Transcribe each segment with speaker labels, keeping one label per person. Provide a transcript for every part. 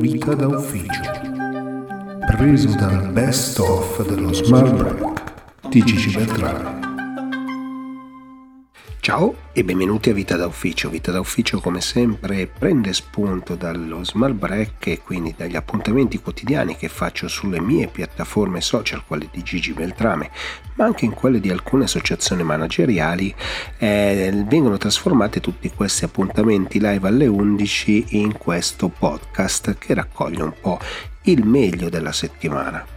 Speaker 1: Vita da ufficio. Preso dal best of dello Smart Break di Gigi.
Speaker 2: Ciao e benvenuti a Vita da Ufficio. Vita da Ufficio come sempre prende spunto dallo smart break e quindi dagli appuntamenti quotidiani che faccio sulle mie piattaforme social, quelle di Gigi Beltrame, ma anche in quelle di alcune associazioni manageriali. Eh, vengono trasformati tutti questi appuntamenti live alle 11 in questo podcast che raccoglie un po' il meglio della settimana.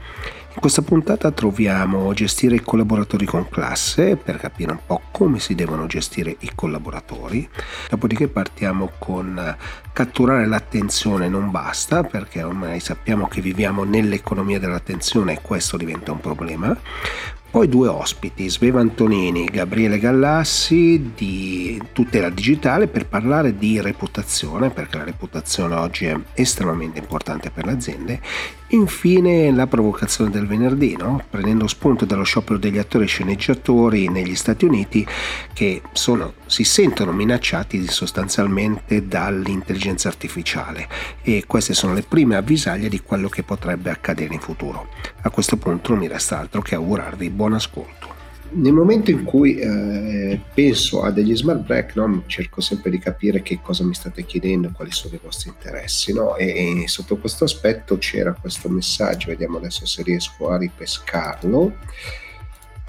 Speaker 2: In questa puntata troviamo gestire i collaboratori con classe per capire un po' come si devono gestire i collaboratori, dopodiché partiamo con catturare l'attenzione non basta perché ormai sappiamo che viviamo nell'economia dell'attenzione e questo diventa un problema. Poi due ospiti, Sveva Antonini e Gabriele Gallassi di tutela digitale per parlare di reputazione, perché la reputazione oggi è estremamente importante per le aziende. Infine la provocazione del venerdì, no? prendendo spunto dallo sciopero degli attori e sceneggiatori negli Stati Uniti che sono, si sentono minacciati sostanzialmente dall'intelligenza artificiale e queste sono le prime avvisaglie di quello che potrebbe accadere in futuro. A questo punto non mi resta altro che augurarvi buon ascolto. Nel momento in cui eh, penso a degli smart break, no, cerco sempre di capire che cosa mi state chiedendo, quali sono i vostri interessi. No? E, e, sotto questo aspetto c'era questo messaggio, vediamo adesso se riesco a ripescarlo.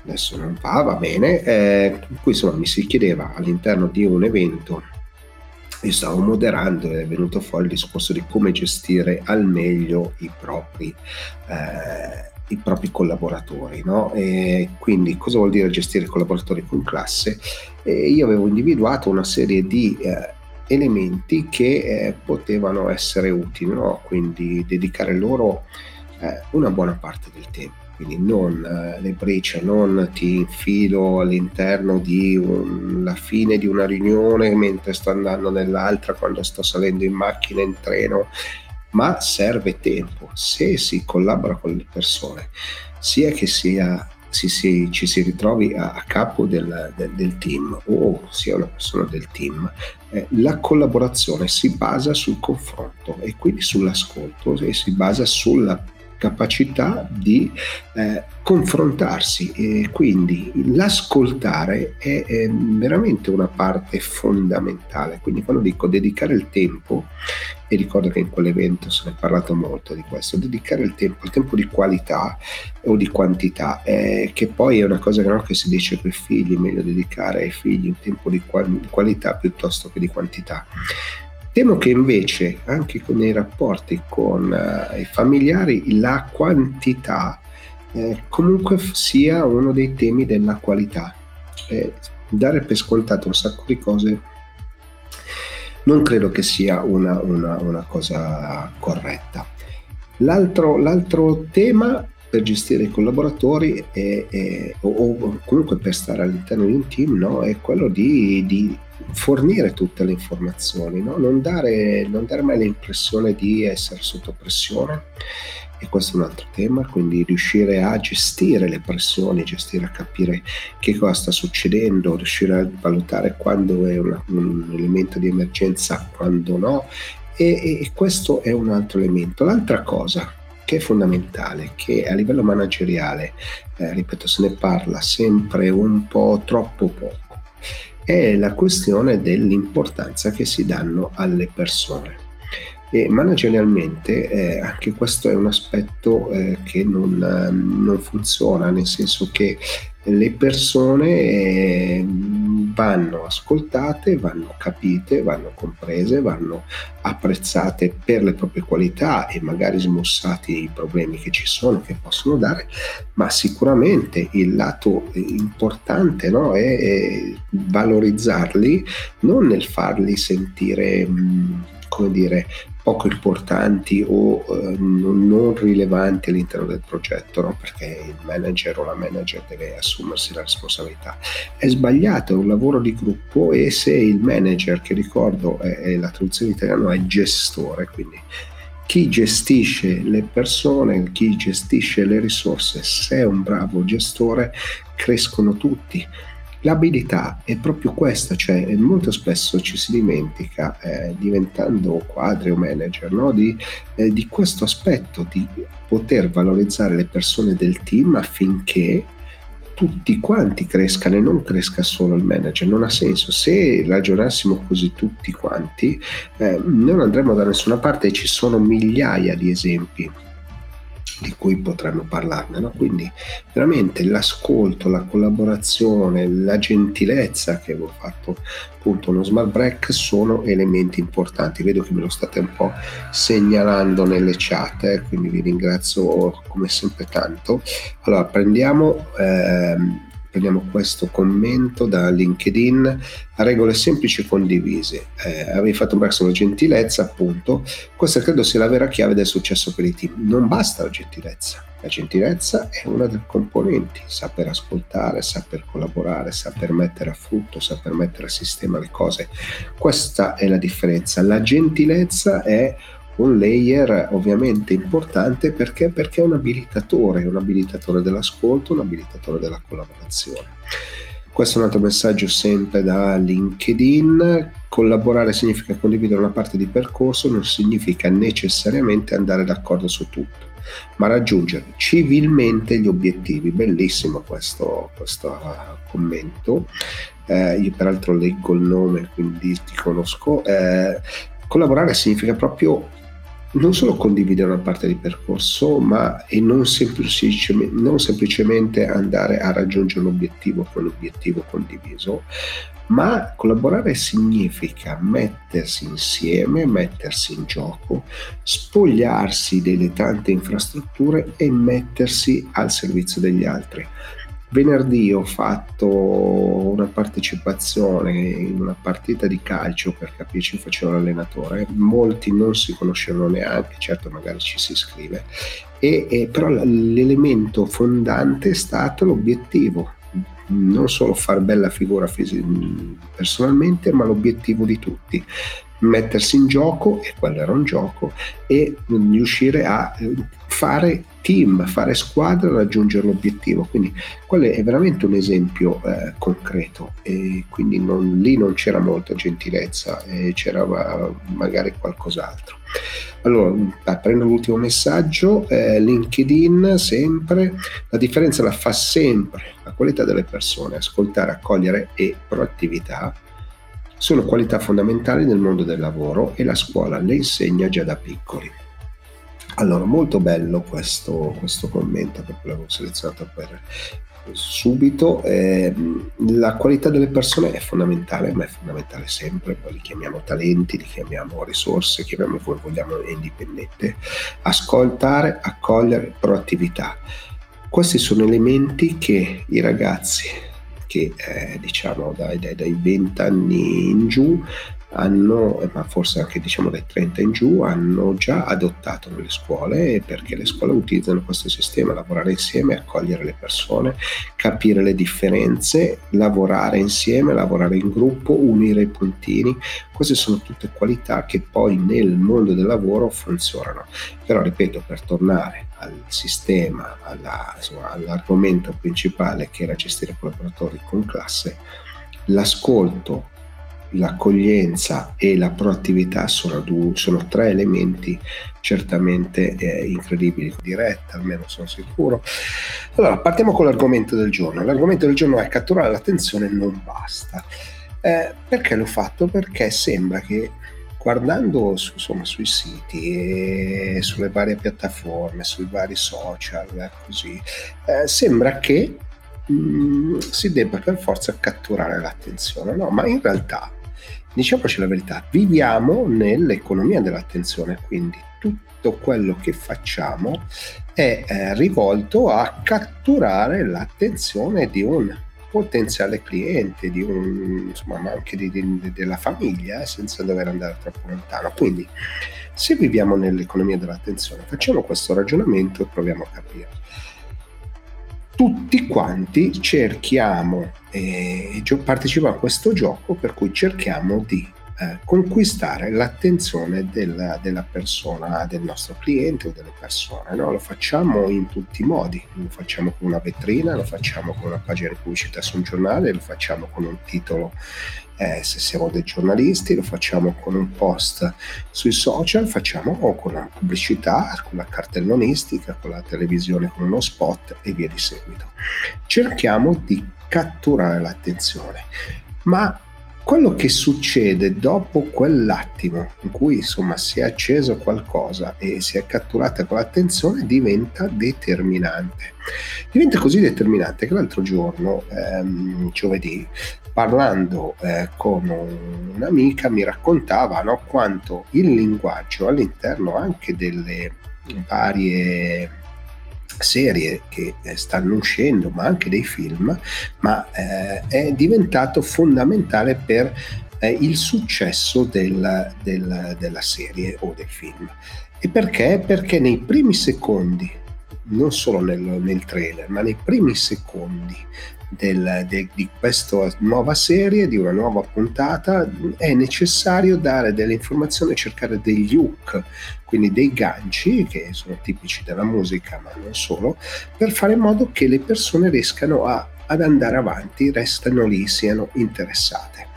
Speaker 2: Adesso non va, va bene. Eh, in cui insomma mi si chiedeva all'interno di un evento io stavo moderando e è venuto fuori il discorso di come gestire al meglio i propri eh, i propri collaboratori. No? quindi cosa vuol dire gestire i collaboratori con classe? E io avevo individuato una serie di eh, elementi che eh, potevano essere utili, no? quindi dedicare loro eh, una buona parte del tempo. Quindi non eh, le brecce, non ti infilo all'interno di un, la fine di una riunione mentre sto andando nell'altra, quando sto salendo in macchina, in treno, ma serve tempo. Se si collabora con le persone, sia che sia, si, si, ci si ritrovi a, a capo del, del, del, team o sia una persona del team, eh, la collaborazione si basa sul confronto e quindi sull'ascolto e si basa sulla capacità di eh, confrontarsi e quindi l'ascoltare è, è, veramente una parte fondamentale. Quindi quando dico dedicare il tempo, e ricordo che in quell'evento se ne è parlato molto di questo, dedicare il tempo, il tempo di qualità o di quantità, eh, che poi è una cosa no, che si dice con i figli, meglio dedicare ai figli un tempo di qualità piuttosto che di quantità. Temo che invece anche con i rapporti con uh, i familiari la quantità eh, comunque sia uno dei temi della qualità. Eh, dare per scontato un sacco di cose non credo che sia una, una, una cosa corretta. L'altro, l'altro, tema per gestire i collaboratori è, è, o, o, comunque per stare all'interno di un team no, è quello di, di fornire tutte le informazioni, no? non, dare, non dare mai l'impressione di essere sotto pressione e questo è un altro tema, quindi riuscire a gestire le pressioni, gestire a capire che cosa sta succedendo, riuscire a valutare quando è una, un elemento di emergenza, quando no, e, e questo è un altro elemento. L'altra cosa che è fondamentale, che a livello manageriale, eh, ripeto, se ne parla sempre un po' troppo poco, è la questione dell'importanza che si danno alle persone. E managerialmente eh, anche questo è un aspetto eh, che non, non, funziona, nel senso che le persone eh, vanno ascoltate, vanno capite, vanno comprese, vanno apprezzate per le proprie qualità e magari smussati i problemi che ci sono, che possono dare, ma sicuramente il lato importante no, è, è, valorizzarli, non nel farli sentire, come dire, poco importanti o eh, non rilevanti all'interno del progetto, no? perché il manager o la manager deve assumersi la responsabilità. È sbagliato, è un lavoro di gruppo e se il manager, che ricordo è, è la traduzione italiana, è gestore, quindi chi gestisce le persone, chi gestisce le risorse, se è un bravo gestore, crescono tutti L'abilità è proprio questa, cioè molto spesso ci si dimentica, eh, diventando quadri o manager, no? di, eh, di questo aspetto di poter valorizzare le persone del team affinché tutti quanti crescano e non cresca solo il manager. Non ha senso. Se ragionassimo così tutti quanti, eh, non andremo da nessuna parte e ci sono migliaia di esempi di cui potremmo parlarne. No? Quindi veramente l'ascolto, la collaborazione, la gentilezza che avevo fatto appunto uno smart break sono elementi importanti. Vedo che me lo state un po' segnalando nelle chat, eh? quindi vi ringrazio come sempre tanto. Allora prendiamo... Ehm, prendiamo questo commento da LinkedIn regole semplici e condivise. Eh, avevi fatto un break sulla gentilezza, appunto. Questa credo sia la vera chiave del successo per i team. Non basta la gentilezza. La gentilezza è una delle componenti, saper ascoltare, saper collaborare, saper mettere a frutto, saper mettere a sistema le cose. Questa è la differenza. La gentilezza è un layer ovviamente importante perché? perché è un abilitatore, un abilitatore dell'ascolto, un abilitatore della collaborazione. Questo è un altro messaggio sempre da LinkedIn. Collaborare significa condividere una parte di percorso, non significa necessariamente andare d'accordo su tutto, ma raggiungere civilmente gli obiettivi. Bellissimo questo, questo commento. Eh, io peraltro leggo il nome, quindi ti conosco. Eh, collaborare significa proprio non solo condividere una parte di percorso, ma e non, semplicemente, non semplicemente andare a raggiungere un obiettivo con l'obiettivo condiviso, ma collaborare significa mettersi insieme, mettersi in gioco, spogliarsi delle tante infrastrutture e mettersi al servizio degli altri. Venerdì ho fatto una partecipazione in una partita di calcio, per capirci facevo l'allenatore, molti non si conoscevano neanche, certo magari ci si iscrive, e, e però l'elemento fondante è stato l'obiettivo, non solo far bella figura personalmente, ma l'obiettivo di tutti. Mettersi in gioco, e quello era un gioco, e riuscire a eh, fare team, fare squadra, raggiungere l'obiettivo. Quindi quello è veramente un esempio eh, concreto e quindi non, lì non c'era molta gentilezza, eh, c'era magari qualcos'altro. Allora, prendo l'ultimo messaggio, eh, LinkedIn sempre, la differenza la fa sempre la qualità delle persone, ascoltare, accogliere e proattività sono qualità fondamentali nel mondo del lavoro e la scuola le insegna già da piccoli. Allora, molto bello questo, questo commento che l'avevo selezionato per subito. Eh, la qualità delle persone è fondamentale, ma è fondamentale sempre, poi li chiamiamo talenti, li chiamiamo risorse, chiamiamo come vogliamo indipendente. Ascoltare, accogliere, proattività. Questi sono elementi che i ragazzi che eh, diciamo dai, dai, dai 20 anni in giù hanno, ma forse anche diciamo dai 30 in giù, hanno già adottato nelle scuole perché le scuole utilizzano questo sistema, lavorare insieme, accogliere le persone, capire le differenze, lavorare insieme, lavorare in gruppo, unire i puntini. Queste sono tutte qualità che poi nel mondo del lavoro funzionano. Però ripeto, per tornare al sistema, alla, insomma, all'argomento principale che era gestire collaboratori con classe, l'ascolto, l'accoglienza e la proattività sono, sono tre elementi certamente eh, incredibili, diretta almeno sono sicuro. Allora, partiamo con l'argomento del giorno. L'argomento del giorno è catturare l'attenzione non basta. Eh, perché l'ho fatto? Perché sembra che guardando su, insomma, sui siti sulle varie piattaforme, sui vari social, così, eh, sembra che mm, si debba per forza catturare l'attenzione, no? Ma in realtà, diciamoci la verità, viviamo nell'economia dell'attenzione, quindi tutto quello che facciamo è eh, rivolto a catturare l'attenzione di un potenziale cliente, di un, insomma, ma anche di, di, della famiglia, eh, senza dover andare troppo lontano. Quindi, se viviamo nell'economia dell'attenzione, facciamo questo ragionamento e proviamo a capire. Tutti quanti cerchiamo e eh, partecipiamo a questo gioco per cui cerchiamo di eh, conquistare l'attenzione della, della, persona, del nostro cliente o delle persone. No? Lo facciamo in tutti i modi, lo facciamo con una vetrina, lo facciamo con una pagina di pubblicità su un giornale, lo facciamo con un titolo eh, se siamo dei giornalisti, lo facciamo con un post sui social, facciamo o con una pubblicità, con la cartellonistica, con la televisione, con uno spot e via di seguito. Cerchiamo di catturare l'attenzione, ma quello che succede dopo quell'attimo in cui insomma si è acceso qualcosa e si è catturata quell'attenzione diventa determinante. Diventa così determinante che l'altro giorno, ehm, giovedì, parlando eh, con un'amica mi raccontava no, quanto il linguaggio all'interno anche delle varie serie che eh, stanno uscendo, ma anche dei film, ma eh, è diventato fondamentale per eh, il successo del, del, della serie o del film. E perché? Perché nei primi secondi, non solo nel, nel trailer, ma nei primi secondi del, de, di questa nuova serie, di una nuova puntata, è necessario dare delle informazioni, cercare degli hook, quindi dei ganci che sono tipici della musica, ma non solo, per fare in modo che le persone riescano a, ad andare avanti, restano lì, siano interessate.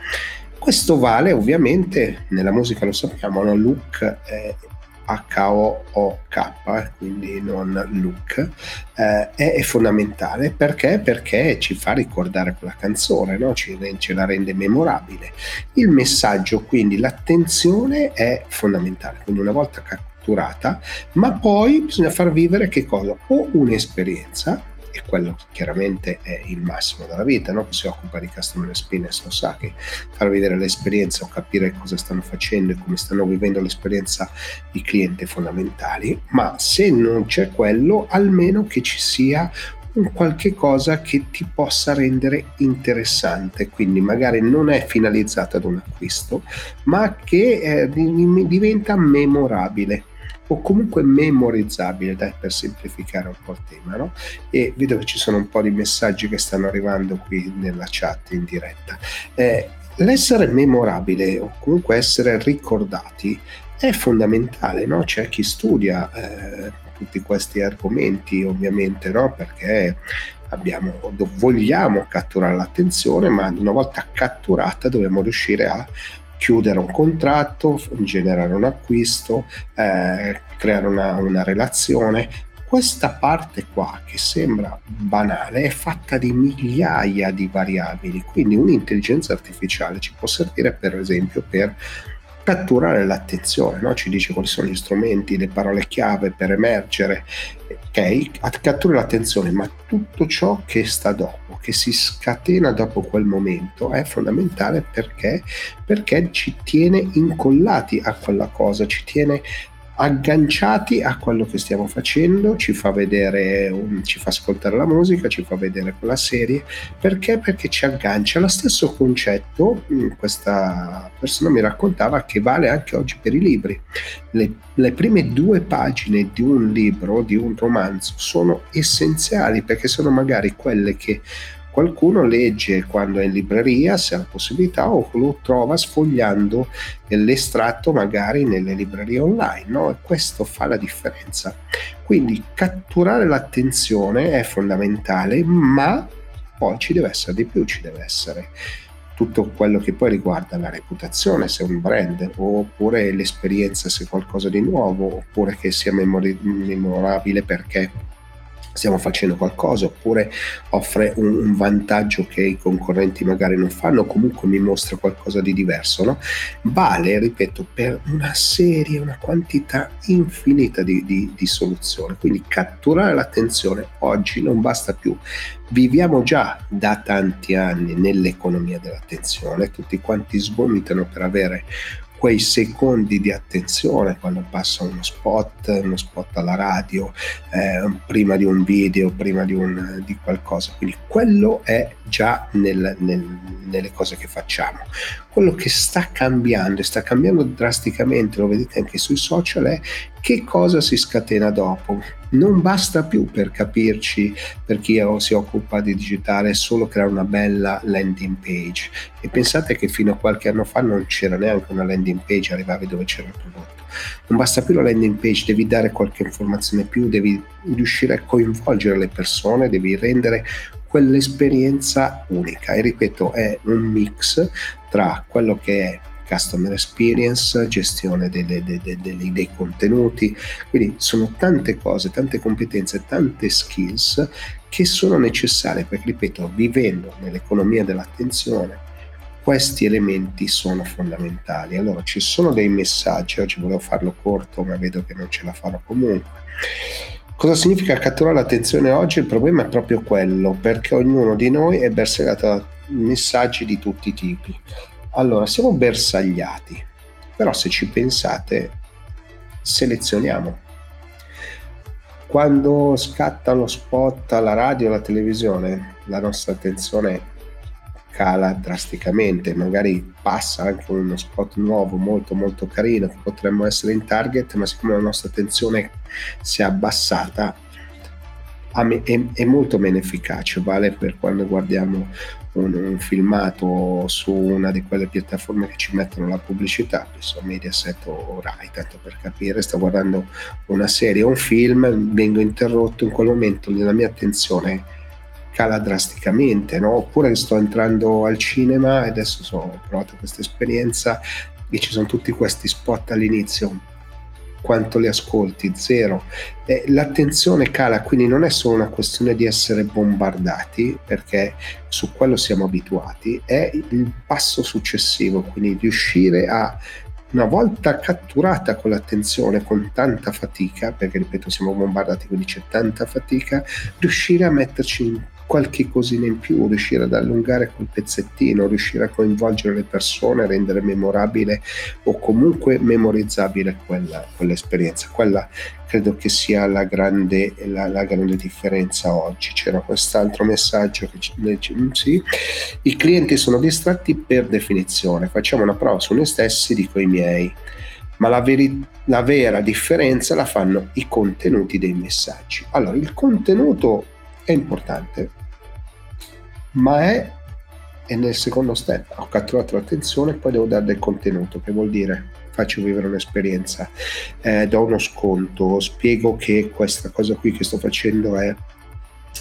Speaker 2: Questo vale ovviamente, nella musica lo sappiamo, no? look eh, H-O-O-K, eh, quindi non look, eh, è, fondamentale perché? perché ci fa ricordare quella canzone, no? ci, ce la rende memorabile. Il messaggio, quindi l'attenzione è fondamentale, quindi una volta catturata, ma poi bisogna far vivere che cosa? O un'esperienza e quello chiaramente è il massimo della vita, no? chi si occupa di customer experience lo sa che far vedere l'esperienza o capire cosa stanno facendo e come stanno vivendo l'esperienza i clienti è fondamentale, ma se non c'è quello, almeno che ci sia un qualche cosa che ti possa rendere interessante, quindi magari non è finalizzata ad un acquisto, ma che eh, diventa memorabile o comunque memorizzabile, dai, per semplificare un po' il tema, no? E vedo che ci sono un po' di messaggi che stanno arrivando qui nella chat in diretta. Eh, l'essere memorabile o comunque essere ricordati è fondamentale, no? C'è chi studia eh, tutti questi argomenti, ovviamente, no? Perché abbiamo, vogliamo catturare l'attenzione, ma una volta catturata dobbiamo riuscire a chiudere un contratto, generare un acquisto, eh, creare una, una relazione. Questa parte qua, che sembra banale, è fatta di migliaia di variabili, quindi un'intelligenza artificiale ci può servire per esempio per catturare l'attenzione, no? ci dice quali sono gli strumenti, le parole chiave per emergere, ok? Cattura l'attenzione, ma tutto ciò che sta dopo, che si scatena dopo quel momento, è fondamentale perché, perché ci tiene incollati a quella cosa, ci tiene agganciati a quello che stiamo facendo, ci fa vedere, un, ci fa ascoltare la musica, ci fa vedere quella serie, perché? Perché ci aggancia. Lo stesso concetto, mm, questa persona mi raccontava che vale anche oggi per i libri. Le, le prime due pagine di un libro, di un romanzo, sono essenziali perché sono magari quelle che qualcuno legge quando è in libreria, se ha la possibilità, o lo trova sfogliando l'estratto magari nelle librerie online, no? E questo fa la differenza. Quindi catturare l'attenzione è fondamentale, ma poi ci deve essere di più, ci deve essere tutto quello che poi riguarda la reputazione, se è un brand, oppure l'esperienza, se è qualcosa di nuovo, oppure che sia memorabile perché stiamo facendo qualcosa oppure offre un, un, vantaggio che i concorrenti magari non fanno comunque mi mostra qualcosa di diverso no? vale ripeto per una serie una quantità infinita di, di, di soluzioni quindi catturare l'attenzione oggi non basta più viviamo già da tanti anni nell'economia dell'attenzione tutti quanti sgomitano per avere quei secondi di attenzione quando passa uno spot, uno spot alla radio, eh, prima di un video, prima di, un, di qualcosa. Quindi quello è già nel, nel, nelle cose che facciamo. Quello che sta cambiando, e sta cambiando drasticamente, lo vedete anche sui social, è che cosa si scatena dopo? Non basta più per capirci, per chi si occupa di digitale, solo creare una bella landing page. E pensate che fino a qualche anno fa non c'era neanche una landing page, arrivavi dove c'era il prodotto. Non basta più la landing page, devi dare qualche informazione più, devi riuscire a coinvolgere le persone, devi rendere quell'esperienza unica. E ripeto, è un mix tra quello che è customer experience, gestione delle, delle, delle, dei contenuti, quindi sono tante cose, tante competenze, tante skills che sono necessarie perché, ripeto, vivendo nell'economia dell'attenzione, questi elementi sono fondamentali. Allora ci sono dei messaggi, oggi volevo farlo corto, ma vedo che non ce la farò comunque. Cosa significa catturare l'attenzione oggi? Il problema è proprio quello, perché ognuno di noi è bersagliato da messaggi di tutti i tipi. Allora, siamo bersagliati, però se ci pensate, selezioniamo. Quando scatta lo spot alla radio o alla televisione, la nostra attenzione cala drasticamente, magari passa anche uno spot nuovo molto molto carino che potremmo essere in target, ma siccome la nostra attenzione si è abbassata è molto meno efficace, vale per quando guardiamo un, filmato su una di quelle piattaforme che ci mettono la pubblicità, penso Mediaset o Rai, tanto per capire, sto guardando una serie o un film, vengo interrotto, in quel momento la mia attenzione cala drasticamente, no? oppure sto entrando al cinema e adesso so, ho provato questa esperienza e ci sono tutti questi spot all'inizio quanto li ascolti, zero. Eh, l'attenzione cala, quindi non è solo una questione di essere bombardati, perché su quello siamo abituati, è il passo successivo, quindi riuscire a una volta catturata con l'attenzione con tanta fatica, perché ripeto siamo bombardati quindi c'è tanta fatica, riuscire a metterci in qualche cosina in più, riuscire ad allungare quel pezzettino, riuscire a coinvolgere le persone, rendere memorabile o comunque memorizzabile quella, quell'esperienza. Quella credo che sia la grande, la, la grande differenza oggi. C'era quest'altro messaggio che ci, sì, i clienti sono distratti per definizione, facciamo una prova su noi stessi, dico i miei ma la, veri- la, vera differenza la fanno i contenuti dei messaggi. Allora, il contenuto è importante, ma è, è nel secondo step. Ho catturato l'attenzione, poi devo dare del contenuto, che vuol dire faccio vivere un'esperienza, eh, do uno sconto, spiego che questa cosa qui che sto facendo è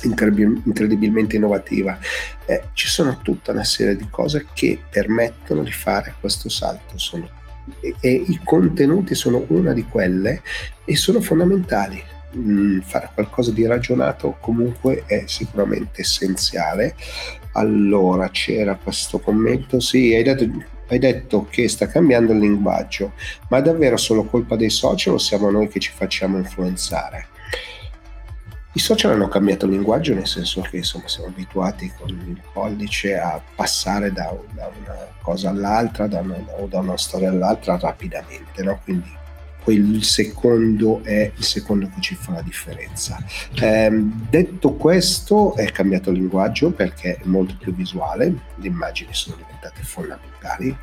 Speaker 2: incredibilmente innovativa. Eh, ci sono tutta una serie di cose che permettono di fare questo salto. Sono, e, e i contenuti sono una di quelle e sono fondamentali mh, fare qualcosa di ragionato comunque è sicuramente essenziale. Allora c'era questo commento, sì, hai detto, hai detto che sta cambiando il linguaggio, ma è davvero solo colpa dei social o siamo noi che ci facciamo influenzare? I social hanno cambiato linguaggio nel senso che insomma, siamo abituati con il pollice a passare da, da una cosa all'altra da una, o da una storia all'altra rapidamente, no? quindi quel secondo è il secondo che ci fa la differenza. Eh, detto questo, è cambiato il linguaggio perché è molto più visuale, le immagini sono diventate fondamentali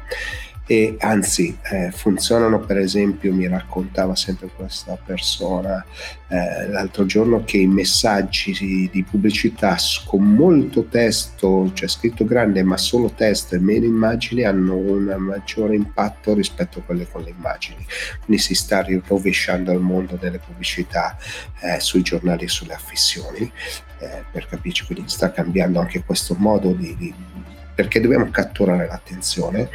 Speaker 2: e anzi eh, funzionano per esempio mi raccontava sempre questa persona eh, l'altro giorno che i messaggi di pubblicità con molto testo cioè scritto grande ma solo testo e meno immagini hanno un maggiore impatto rispetto a quelle con le immagini. Quindi si sta rovesciando il mondo delle pubblicità eh, sui giornali e sulle affissioni eh, per capirci. Quindi sta cambiando anche questo modo di, di perché dobbiamo catturare l'attenzione,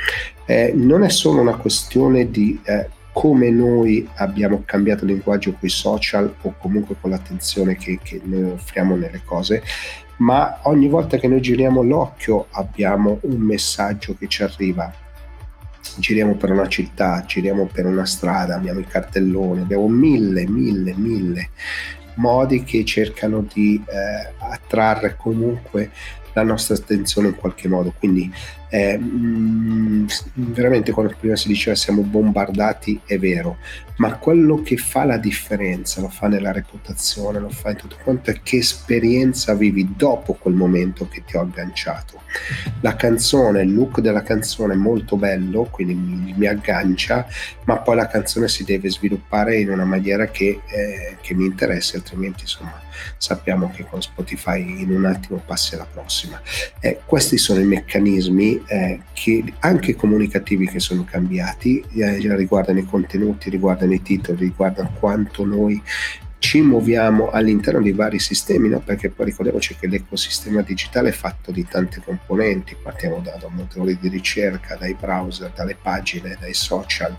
Speaker 2: eh, non è solo una questione di eh, come noi abbiamo cambiato il linguaggio con i social o comunque con l'attenzione che, che noi offriamo nelle cose, ma ogni volta che noi giriamo l'occhio abbiamo un messaggio che ci arriva. Giriamo per una città, giriamo per una strada, abbiamo i cartelloni, abbiamo mille, mille, mille modi che cercano di eh, attrarre comunque la nostra attenzione in qualche modo. Quindi Eh, mh, veramente quando prima si diceva siamo bombardati è vero, ma quello che fa la differenza, lo fa nella reputazione, lo fa in tutto quanto, è che esperienza vivi dopo quel momento che ti ho agganciato. La canzone, il look della canzone è molto bello, quindi mi, mi aggancia, ma poi la canzone si deve sviluppare in una maniera che, eh, che mi interessi, altrimenti insomma sappiamo che con Spotify in un attimo passi alla prossima. Eh, questi sono i meccanismi eh, che, anche comunicativi che sono cambiati, eh, riguardano i contenuti, riguardano i titoli, riguardano quanto noi ci muoviamo all'interno di vari sistemi, no? perché poi ricordiamoci che l'ecosistema digitale è fatto di tante componenti, partiamo da, da motori di ricerca, dai browser, dalle pagine, dai social,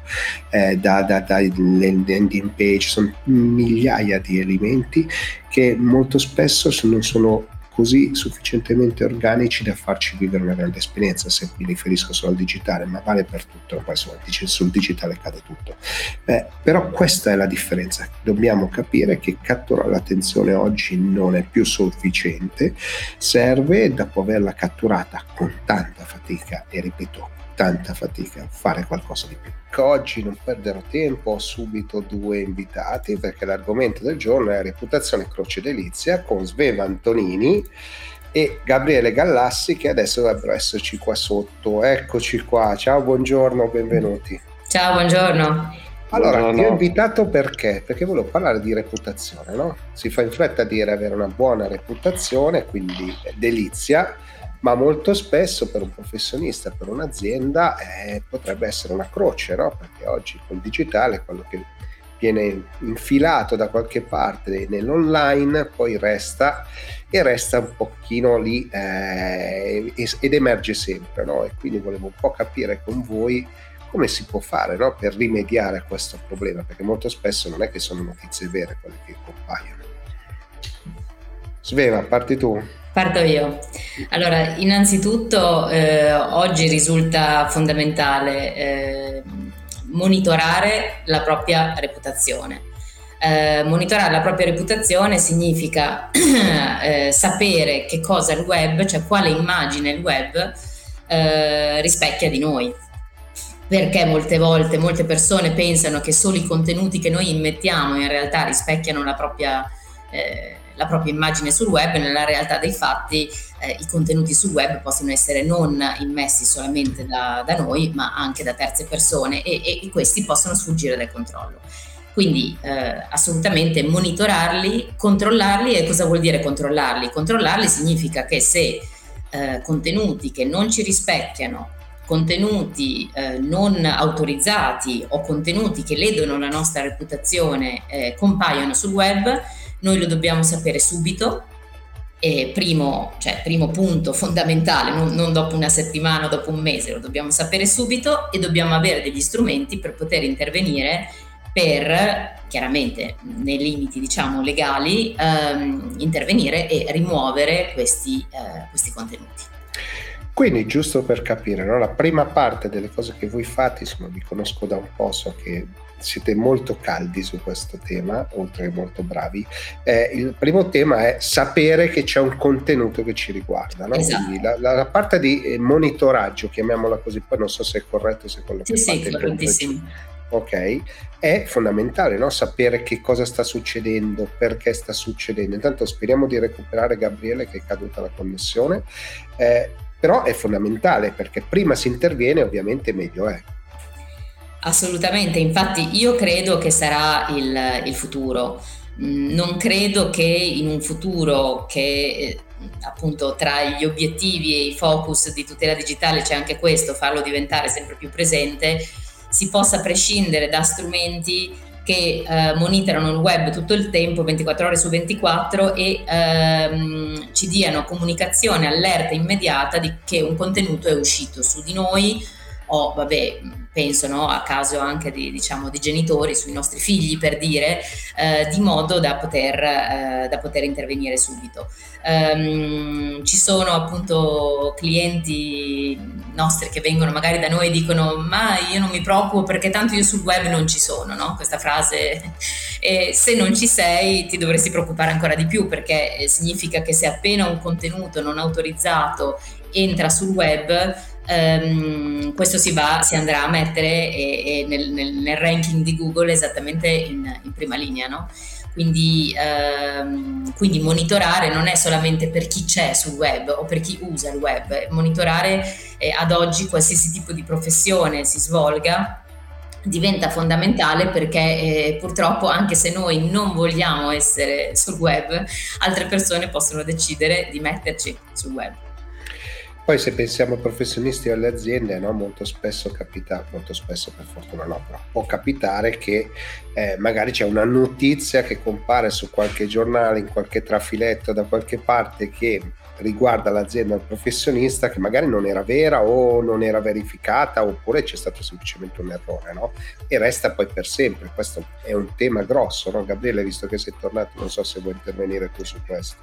Speaker 2: eh, da, da, landing page, sono migliaia di elementi che molto spesso non sono così sufficientemente organici da farci vivere una grande esperienza, se mi riferisco solo al digitale, ma vale per tutto, poi sul digitale cade tutto. Eh, però questa è la differenza, dobbiamo capire che catturare l'attenzione oggi non è più sufficiente, serve dopo averla catturata con tanta fatica e ripeto tanta fatica fare qualcosa di più. Oggi non perderò tempo, ho subito due invitati perché l'argomento del giorno è reputazione croce delizia con Sveva Antonini e Gabriele Gallassi che adesso dovrebbero esserci qua sotto. Eccoci qua, ciao, buongiorno, benvenuti.
Speaker 3: Ciao, buongiorno.
Speaker 2: Allora, no, no. ti ho invitato perché? Perché volevo parlare di reputazione, no? Si fa in fretta a dire avere una buona reputazione, quindi delizia, ma molto spesso per un professionista, per un'azienda, eh, potrebbe essere una croce, no? perché oggi col digitale quello che viene infilato da qualche parte nell'online poi resta e resta un pochino lì eh, ed emerge sempre no? e quindi volevo un po' capire con voi come si può fare no? per rimediare a questo problema perché molto spesso non è che sono notizie vere quelle che compaiono Sveva, parti tu
Speaker 3: Parto io. Allora, innanzitutto eh, oggi risulta fondamentale eh, monitorare la propria reputazione. Eh, monitorare la propria reputazione significa eh, sapere che cosa il web, cioè quale immagine il web eh, rispecchia di noi. Perché molte volte molte persone pensano che solo i contenuti che noi immettiamo in realtà rispecchiano la propria eh, la propria immagine sul web, nella realtà dei fatti eh, i contenuti sul web possono essere non immessi solamente da, da noi, ma anche da terze persone e, e, questi possono sfuggire dal controllo. Quindi eh, assolutamente monitorarli, controllarli e cosa vuol dire controllarli? Controllarli significa che se eh, contenuti che non ci rispecchiano contenuti eh, non autorizzati o contenuti che ledono la nostra reputazione eh, compaiono sul web, noi lo dobbiamo sapere subito. Primo, cioè, primo punto fondamentale, non, non dopo una settimana o dopo un mese, lo dobbiamo sapere subito e dobbiamo avere degli strumenti per poter intervenire per, chiaramente nei limiti diciamo legali, ehm, intervenire e rimuovere questi, eh, questi contenuti.
Speaker 2: Quindi, giusto per capire, no? la prima parte delle cose che voi fate, insomma, vi conosco da un po', so che siete molto caldi su questo tema, oltre che molto bravi. Eh, il primo tema è sapere che c'è un contenuto che ci riguarda. No?
Speaker 3: Esatto.
Speaker 2: Quindi la, la, parte di eh, monitoraggio, chiamiamola così, poi non so se è corretto, se è quello
Speaker 3: sì,
Speaker 2: che
Speaker 3: sì,
Speaker 2: fate.
Speaker 3: correttissimo.
Speaker 2: Ok, è fondamentale no? sapere che cosa sta succedendo, perché sta succedendo. Intanto speriamo di recuperare Gabriele che è caduta la connessione, eh, però è fondamentale perché prima si interviene ovviamente meglio è.
Speaker 3: Assolutamente, infatti io credo che sarà il, il futuro. Mm, non credo che in un futuro che eh, appunto tra gli obiettivi e i focus di tutela digitale c'è anche questo, farlo diventare sempre più presente, si possa prescindere da strumenti che eh, monitorano il web tutto il tempo, 24 ore su 24, e ehm, ci diano comunicazione, allerta immediata di che un contenuto è uscito su di noi o vabbè penso no, a caso anche di, diciamo, di, genitori sui nostri figli per dire, eh, di modo da poter, eh, da poter intervenire subito. Um, ci sono appunto clienti nostri che vengono magari da noi e dicono ma io non mi preoccupo perché tanto io sul web non ci sono, no? questa frase e se non ci sei ti dovresti preoccupare ancora di più perché significa che se appena un contenuto non autorizzato entra sul web ehm, questo si, va, si, andrà a mettere e, e nel, nel, nel, ranking di Google esattamente in, in prima linea. No? Quindi, ehm, quindi, monitorare non è solamente per chi c'è sul web o per chi usa il web, monitorare eh, ad oggi qualsiasi tipo di professione si svolga diventa fondamentale perché eh, purtroppo anche se noi non vogliamo essere sul web, altre persone possono decidere di metterci sul web.
Speaker 2: Poi se pensiamo ai professionisti e alle aziende, no, molto spesso capita, molto spesso per fortuna no, però può capitare che eh, magari c'è una notizia che compare su qualche giornale, in qualche trafiletto da qualche parte che riguarda l'azienda del professionista che magari non era vera o non era verificata oppure c'è stato semplicemente un errore no? e resta poi per sempre questo è un tema grosso no? Gabriele visto che sei tornato non so se vuoi intervenire tu su questo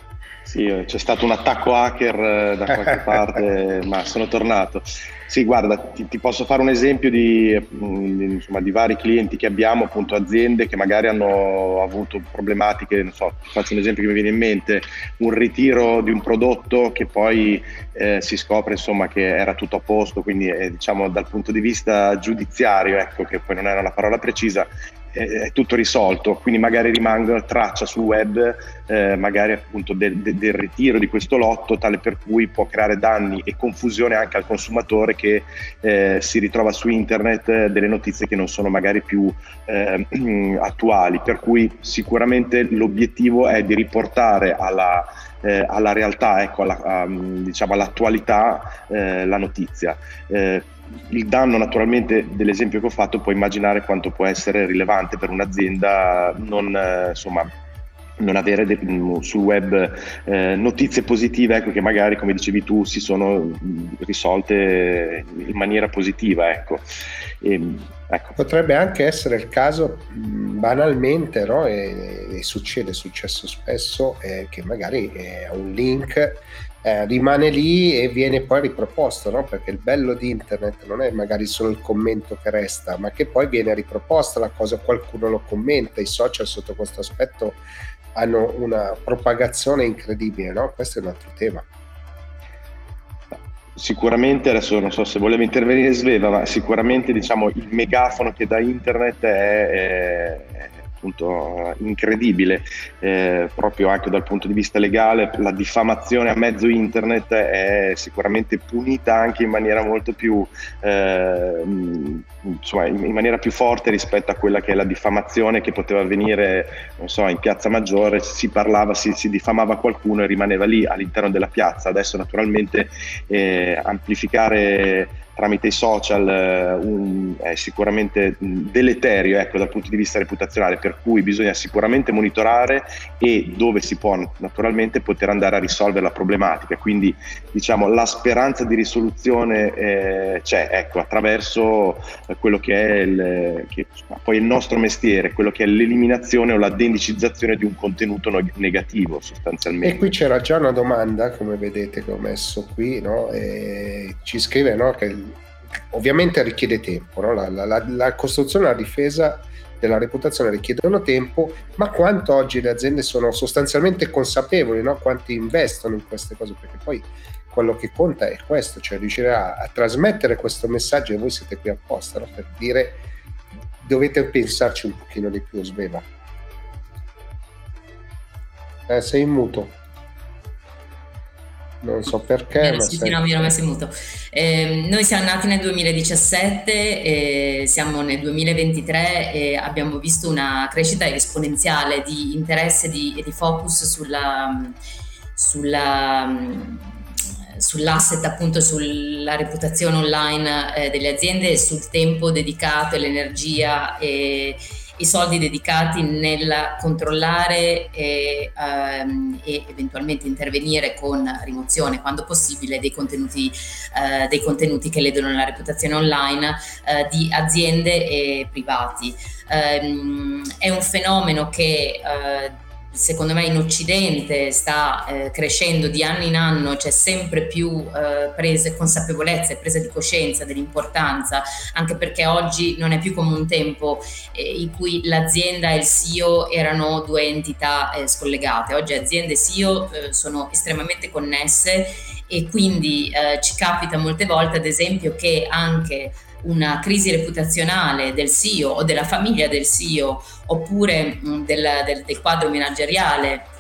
Speaker 4: sì c'è stato un attacco hacker eh, da qualche parte ma sono tornato sì, guarda, ti, ti, posso fare un esempio di, mm, insomma, di, vari clienti che abbiamo, appunto aziende che magari hanno avuto problematiche, non so, faccio un esempio che mi viene in mente, un ritiro di un prodotto che poi eh, si scopre insomma, che era tutto a posto, quindi eh, diciamo dal punto di vista giudiziario, ecco, che poi non era la parola precisa, è tutto risolto, quindi magari rimanga traccia sul web, eh, magari appunto del, del, ritiro di questo lotto, tale per cui può creare danni e confusione anche al consumatore che eh, si ritrova su internet delle notizie che non sono magari più eh, attuali. Per cui sicuramente l'obiettivo è di riportare alla, eh, alla realtà, ecco, alla, a, diciamo all'attualità eh, la notizia. Il danno naturalmente dell'esempio che ho fatto puoi immaginare quanto può essere rilevante per un'azienda non, eh, insomma, non avere de- mm, sul web eh, notizie positive ecco, che magari come dicevi tu si sono mm, risolte in maniera positiva ecco.
Speaker 2: E, ehm, ecco. potrebbe anche essere il caso banalmente no? e, e, succede, è successo spesso eh, che magari è un link eh, rimane lì e viene poi riproposto, no? perché il bello di internet non è magari solo il commento che resta, ma che poi viene riproposta la cosa, qualcuno lo commenta, i social sotto questo aspetto hanno una propagazione incredibile, no? questo è un altro tema.
Speaker 4: Sicuramente, adesso non so se voleva intervenire Sveva, ma sicuramente diciamo, il megafono che da internet è, è appunto incredibile, eh, proprio anche dal punto di vista legale, la diffamazione a mezzo internet è sicuramente punita anche in maniera molto più, eh, insomma, in maniera più forte rispetto a quella che è la diffamazione che poteva avvenire, non so, in Piazza Maggiore, si parlava, si, si diffamava qualcuno e rimaneva lì all'interno della piazza, adesso naturalmente eh, amplificare tramite i social eh, un, è sicuramente deleterio ecco, dal punto di vista reputazionale, per cui bisogna sicuramente monitorare e dove si può naturalmente poter andare a risolvere la problematica. Quindi diciamo la speranza di risoluzione eh, c'è ecco, attraverso quello che è il, che, poi il nostro mestiere, quello che è l'eliminazione o la dendicizzazione di un contenuto negativo sostanzialmente.
Speaker 2: E qui c'era già una domanda, come vedete che ho messo qui, no? ci scrive no, che ovviamente richiede tempo, no? la, la, la, costruzione e la difesa della reputazione richiedono tempo, ma quanto oggi le aziende sono sostanzialmente consapevoli, no? quanti investono in queste cose, perché poi quello che conta è questo, cioè riuscire a, a trasmettere questo messaggio e voi siete qui apposta no? per dire dovete pensarci un pochino di più, sveva. Eh, sei in muto non so perché.
Speaker 3: Eh, sì, no, mi ero messo in muto. Eh, noi siamo nati nel 2017, eh, siamo nel 2023 e abbiamo visto una crescita esponenziale di interesse di, e di focus sulla, sulla, sull'asset, appunto sulla reputazione online eh, delle aziende e sul tempo dedicato e l'energia e i soldi dedicati nel controllare e, um, e, eventualmente intervenire con rimozione quando possibile dei contenuti, uh, dei contenuti che ledono la reputazione online uh, di aziende e privati. Um, è un fenomeno che uh, secondo me in Occidente sta eh, crescendo di anno in anno, c'è sempre più eh, prese, consapevolezza e presa di coscienza dell'importanza, anche perché oggi non è più come un tempo eh, in cui l'azienda e il CEO erano due entità eh, scollegate, oggi aziende e CEO eh, sono estremamente connesse e quindi eh, ci capita molte volte ad esempio che anche una crisi reputazionale del CEO o della famiglia del CEO oppure mh, del, del, del quadro manageriale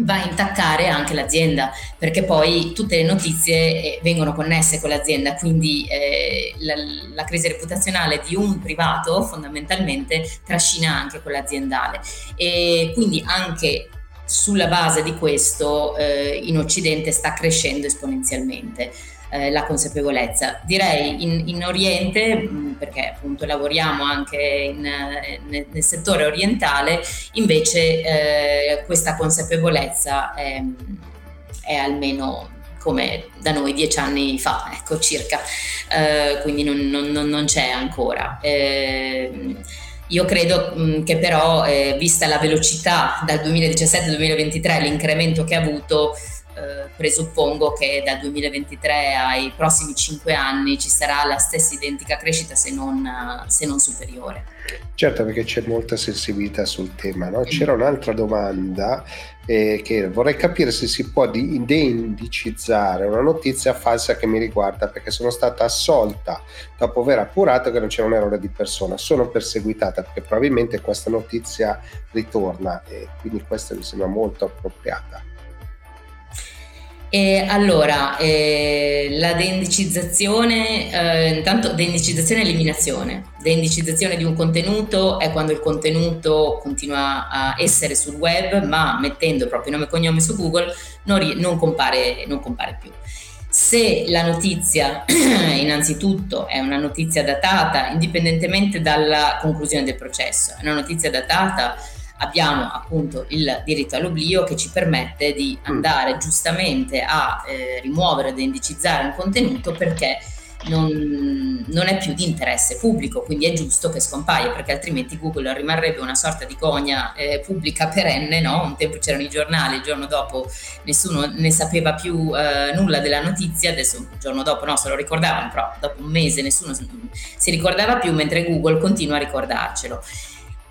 Speaker 3: va a intaccare anche l'azienda perché poi tutte le notizie eh, vengono connesse con l'azienda. Quindi eh, la, la, crisi reputazionale di un privato fondamentalmente trascina anche quella aziendale e quindi anche sulla base di questo eh, in Occidente sta crescendo esponenzialmente eh, la consapevolezza. Direi in, in Oriente, mh, perché appunto lavoriamo anche in, eh, nel, nel, settore orientale, invece eh, questa consapevolezza è, è, almeno come da noi dieci anni fa, ecco circa, eh, quindi non, non, non, c'è ancora. Eh, io credo mh, che però, eh, vista la velocità dal 2017 al 2023, l'incremento che ha avuto, eh, presuppongo che dal 2023 ai prossimi 5 anni ci sarà la stessa identica crescita se non, se non superiore.
Speaker 2: Certo, perché c'è molta sensibilità sul tema. No? C'era un'altra domanda eh, che vorrei capire se si può deindicizzare una notizia falsa che mi riguarda perché sono stata assolta dopo aver appurato che non c'era un errore di persona. Sono perseguitata perché probabilmente questa notizia ritorna e quindi questa mi sembra molto appropriata.
Speaker 3: E allora, eh, la deindicizzazione, eh, intanto deindicizzazione e eliminazione. Deindicizzazione di un contenuto è quando il contenuto continua a essere sul web, ma mettendo il proprio nome e cognome su Google non, non, compare, non compare più. Se la notizia, innanzitutto, è una notizia datata, indipendentemente dalla conclusione del processo, è una notizia datata, abbiamo appunto il diritto all'oblio che ci permette di mm. andare giustamente a eh, rimuovere ed indicizzare un contenuto perché non, non, è più di interesse pubblico, quindi è giusto che scompaia, perché altrimenti Google rimarrebbe una sorta di cogna eh, pubblica perenne, no? Un tempo c'erano i giornali, il giorno dopo nessuno ne sapeva più eh, nulla della notizia, adesso il giorno dopo no, se lo ricordavano, però dopo un mese nessuno si ricordava più, mentre Google continua a ricordarcelo.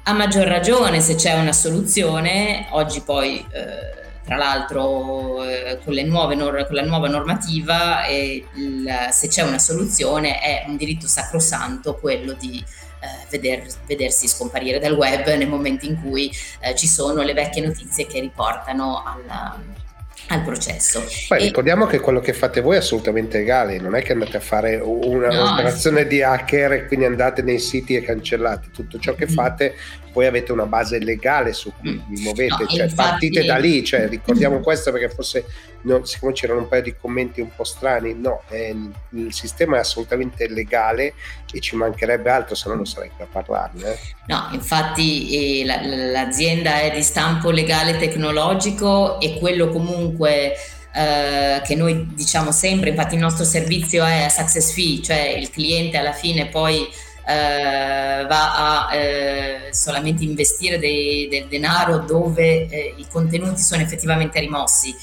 Speaker 3: A maggior ragione se c'è una soluzione, oggi poi eh, tra l'altro eh, con, nor- con, la nuova normativa eh, il, se c'è una soluzione è un diritto sacrosanto quello di eh, veder, vedersi scomparire dal web nel momento in cui eh, ci sono le vecchie notizie che riportano alla, al processo.
Speaker 2: Poi e... ricordiamo che quello che fate voi è assolutamente legale, non è che andate a fare una, no, un'operazione sì. di hacker e quindi andate nei siti e cancellate, tutto ciò che mm. fate poi avete una base legale su cui mm. vi muovete, no, cioè infatti... partite da lì, cioè, ricordiamo questo perché forse no, siccome c'erano un paio di commenti un po' strani, no, eh, il sistema è assolutamente legale e ci mancherebbe altro, se no non sarei qui a parlarne. Eh.
Speaker 3: No, infatti eh, la, l'azienda è di stampo legale tecnologico e quello comunque Uh, che noi diciamo sempre, infatti il nostro servizio è a success fee, cioè il cliente alla fine poi eh, va a eh, solamente investire dei, del denaro dove eh, i contenuti sono effettivamente rimossi.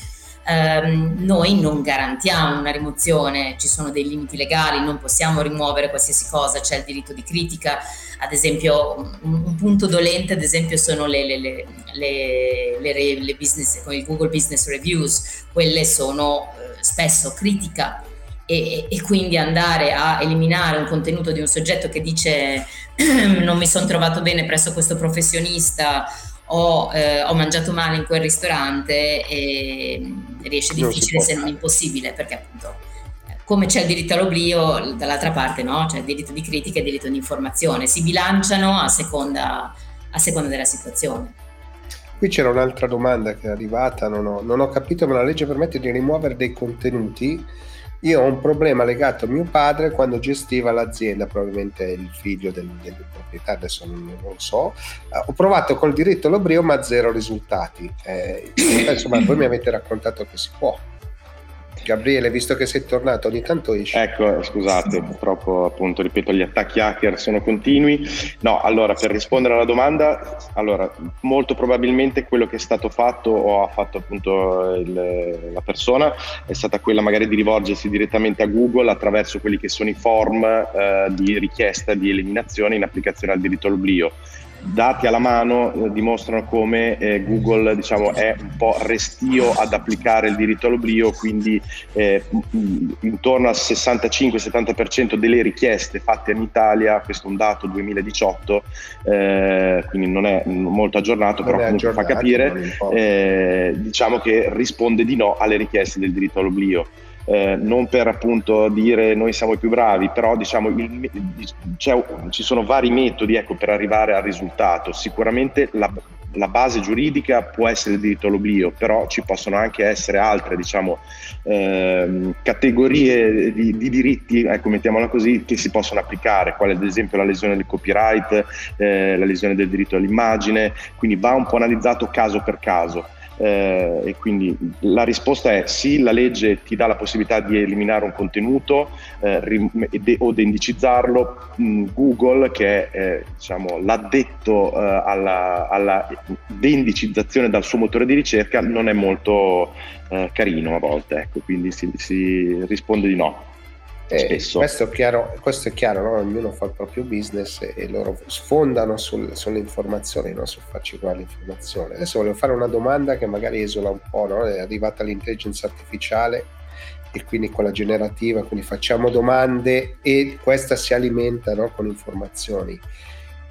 Speaker 3: Um, noi non garantiamo una rimozione, ci sono dei limiti legali, non possiamo rimuovere qualsiasi cosa, c'è il diritto di critica, ad esempio un, un punto dolente ad esempio sono le, le, le, le business, con il Google Business Reviews, quelle sono eh, spesso critica e, e, quindi andare a eliminare un contenuto di un soggetto che dice non mi sono trovato bene presso questo professionista o eh, ho mangiato male in quel ristorante e riesce difficile se non impossibile perché appunto come c'è il diritto all'oblio dall'altra parte no? c'è il diritto di critica e il diritto di informazione si bilanciano a seconda, a seconda della situazione
Speaker 2: Qui c'era un'altra domanda che è arrivata, non ho, non ho capito, ma la legge permette di rimuovere dei contenuti io ho un problema legato a mio padre quando gestiva l'azienda, probabilmente il figlio del, del proprietario, adesso non, lo so. Uh, ho provato col diritto all'oblio ma zero risultati. Eh, insomma, voi mi avete raccontato che si può. Gabriele, visto che sei tornato, ogni tanto esci.
Speaker 4: Ecco, scusate, purtroppo appunto, ripeto, gli attacchi hacker sono continui. No, allora, per rispondere alla domanda, allora, molto probabilmente quello che è stato fatto o ha fatto appunto il, la persona è stata quella magari di rivolgersi direttamente a Google attraverso quelli che sono i form eh, di richiesta di eliminazione in applicazione al diritto all'oblio dati alla mano eh, dimostrano come eh, Google diciamo, è un po' restio ad applicare il diritto all'oblio, quindi eh, intorno al 65-70% delle richieste fatte in Italia, questo è un dato 2018, eh, quindi non è molto aggiornato, però comunque fa capire, eh, diciamo che risponde di no alle richieste del diritto all'oblio eh, non per appunto dire noi siamo i più bravi, però diciamo il, ci sono vari metodi ecco, per arrivare al risultato. Sicuramente la, la, base giuridica può essere il diritto all'oblio, però ci possono anche essere altre diciamo, eh, categorie di, di, diritti, ecco, mettiamola così, che si possono applicare, quale ad esempio la lesione del copyright, eh, la lesione del diritto all'immagine, quindi va un po' analizzato caso per caso. Eh, e quindi la risposta è sì, la legge ti dà la possibilità di eliminare un contenuto eh, rim- o di indicizzarlo. Mm, Google, che è eh, diciamo, l'addetto eh, alla, alla deindicizzazione dal suo motore di ricerca, non è molto eh, carino a volte, ecco, quindi si, si risponde di no.
Speaker 2: Eh, questo, è chiaro, questo è chiaro no? ognuno fa il proprio business e loro sfondano sul, sulle informazioni, non su farci qua l'informazione. Adesso volevo fare una domanda che magari esula un po', no? è arrivata l'intelligenza artificiale e quindi quella generativa, quindi facciamo domande e questa si alimenta no? con informazioni.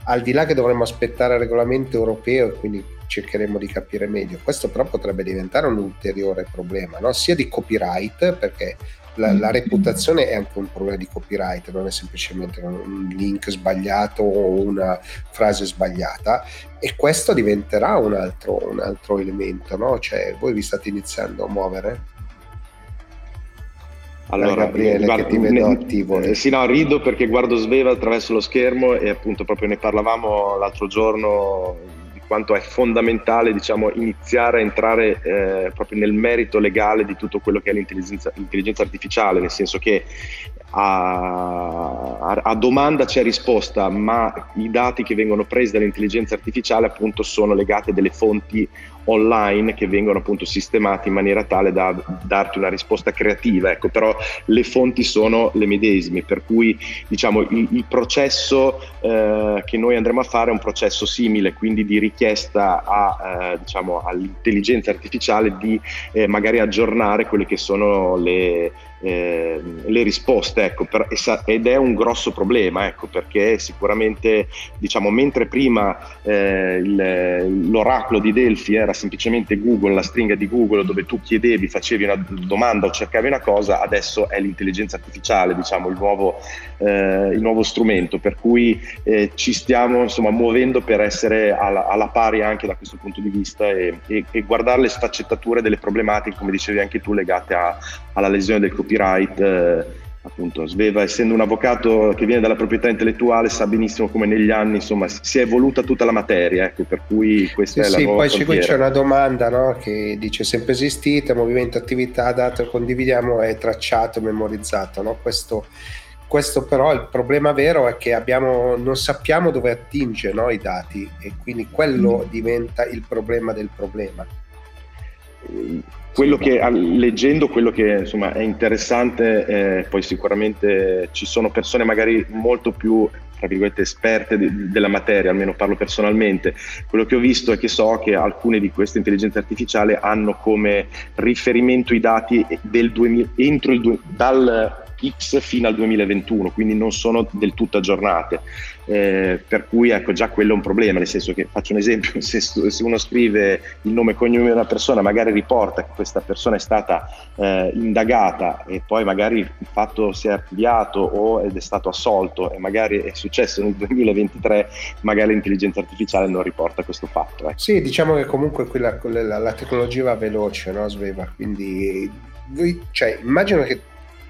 Speaker 2: Al di là che dovremmo aspettare il regolamento europeo e quindi cercheremo di capire meglio, questo però potrebbe diventare un ulteriore problema, sia di copyright, perché la, la, reputazione è anche un problema di copyright, non è semplicemente un link sbagliato o una frase sbagliata e questo diventerà un altro, un altro elemento, no? Cioè, voi vi state iniziando a muovere?
Speaker 4: Allora, Gabriele, guarda, che ti vedo ne, attivo. Eh, sì, no, rido perché guardo Sveva attraverso lo schermo e appunto proprio ne parlavamo l'altro giorno quanto è fondamentale diciamo, iniziare a entrare eh, proprio nel merito legale di tutto quello che è l'intelligenza, l'intelligenza artificiale, nel senso che a, a, a, domanda c'è risposta, ma i dati che vengono presi dall'intelligenza artificiale appunto sono legati a delle fonti online che vengono appunto sistemati in maniera tale da darti una risposta creativa, ecco, però le fonti sono le medesime, per cui diciamo il, il processo eh, che noi andremo a fare è un processo simile, quindi di richiesta a, eh, diciamo, all'intelligenza artificiale di eh, magari aggiornare quelle che sono le eh, le risposte, ecco, per, ed è un grosso problema, ecco, perché sicuramente, diciamo, mentre prima eh, il, l'oracolo di Delphi era semplicemente Google, la stringa di Google dove tu chiedevi, facevi una domanda o cercavi una cosa, adesso è l'intelligenza artificiale, diciamo, il nuovo, eh, il nuovo strumento, per cui eh, ci stiamo insomma muovendo per essere alla, alla, pari anche da questo punto di vista e, e, e guardare le sfaccettature delle problematiche, come dicevi anche tu, legate a, alla lesione del copyright copyright, eh, appunto Sveva essendo un avvocato che viene dalla proprietà intellettuale sa benissimo come negli anni insomma si è evoluta tutta la materia, ecco, per cui questa sì, è la sì, nuova
Speaker 2: poi qui c'è una domanda no, che dice sempre esistite, movimento attività, dato condividiamo è tracciato, memorizzato, no? questo questo però il problema vero è che abbiamo, non sappiamo dove attinge no, i dati e quindi quello mm. diventa il problema del problema
Speaker 4: quello che, leggendo quello che insomma, è interessante, eh, poi sicuramente ci sono persone magari molto più tra virgolette esperte di, della materia, almeno parlo personalmente. Quello che ho visto è che so che alcune di queste intelligenze artificiali hanno come riferimento i dati del 2000, entro il, dal X fino al 2021, quindi non sono del tutto aggiornate. Eh, per cui ecco già quello è un problema, nel senso che faccio un esempio, se, se uno scrive il nome e cognome di una persona, magari riporta che questa persona è stata eh, indagata e poi magari il fatto si è archiviato o ed è stato assolto e magari è successo nel 2023, magari l'intelligenza artificiale non riporta questo fatto.
Speaker 2: Ecco. Sì, diciamo che comunque qui la, la, la tecnologia va veloce, no Sveva? Quindi cioè, immagino che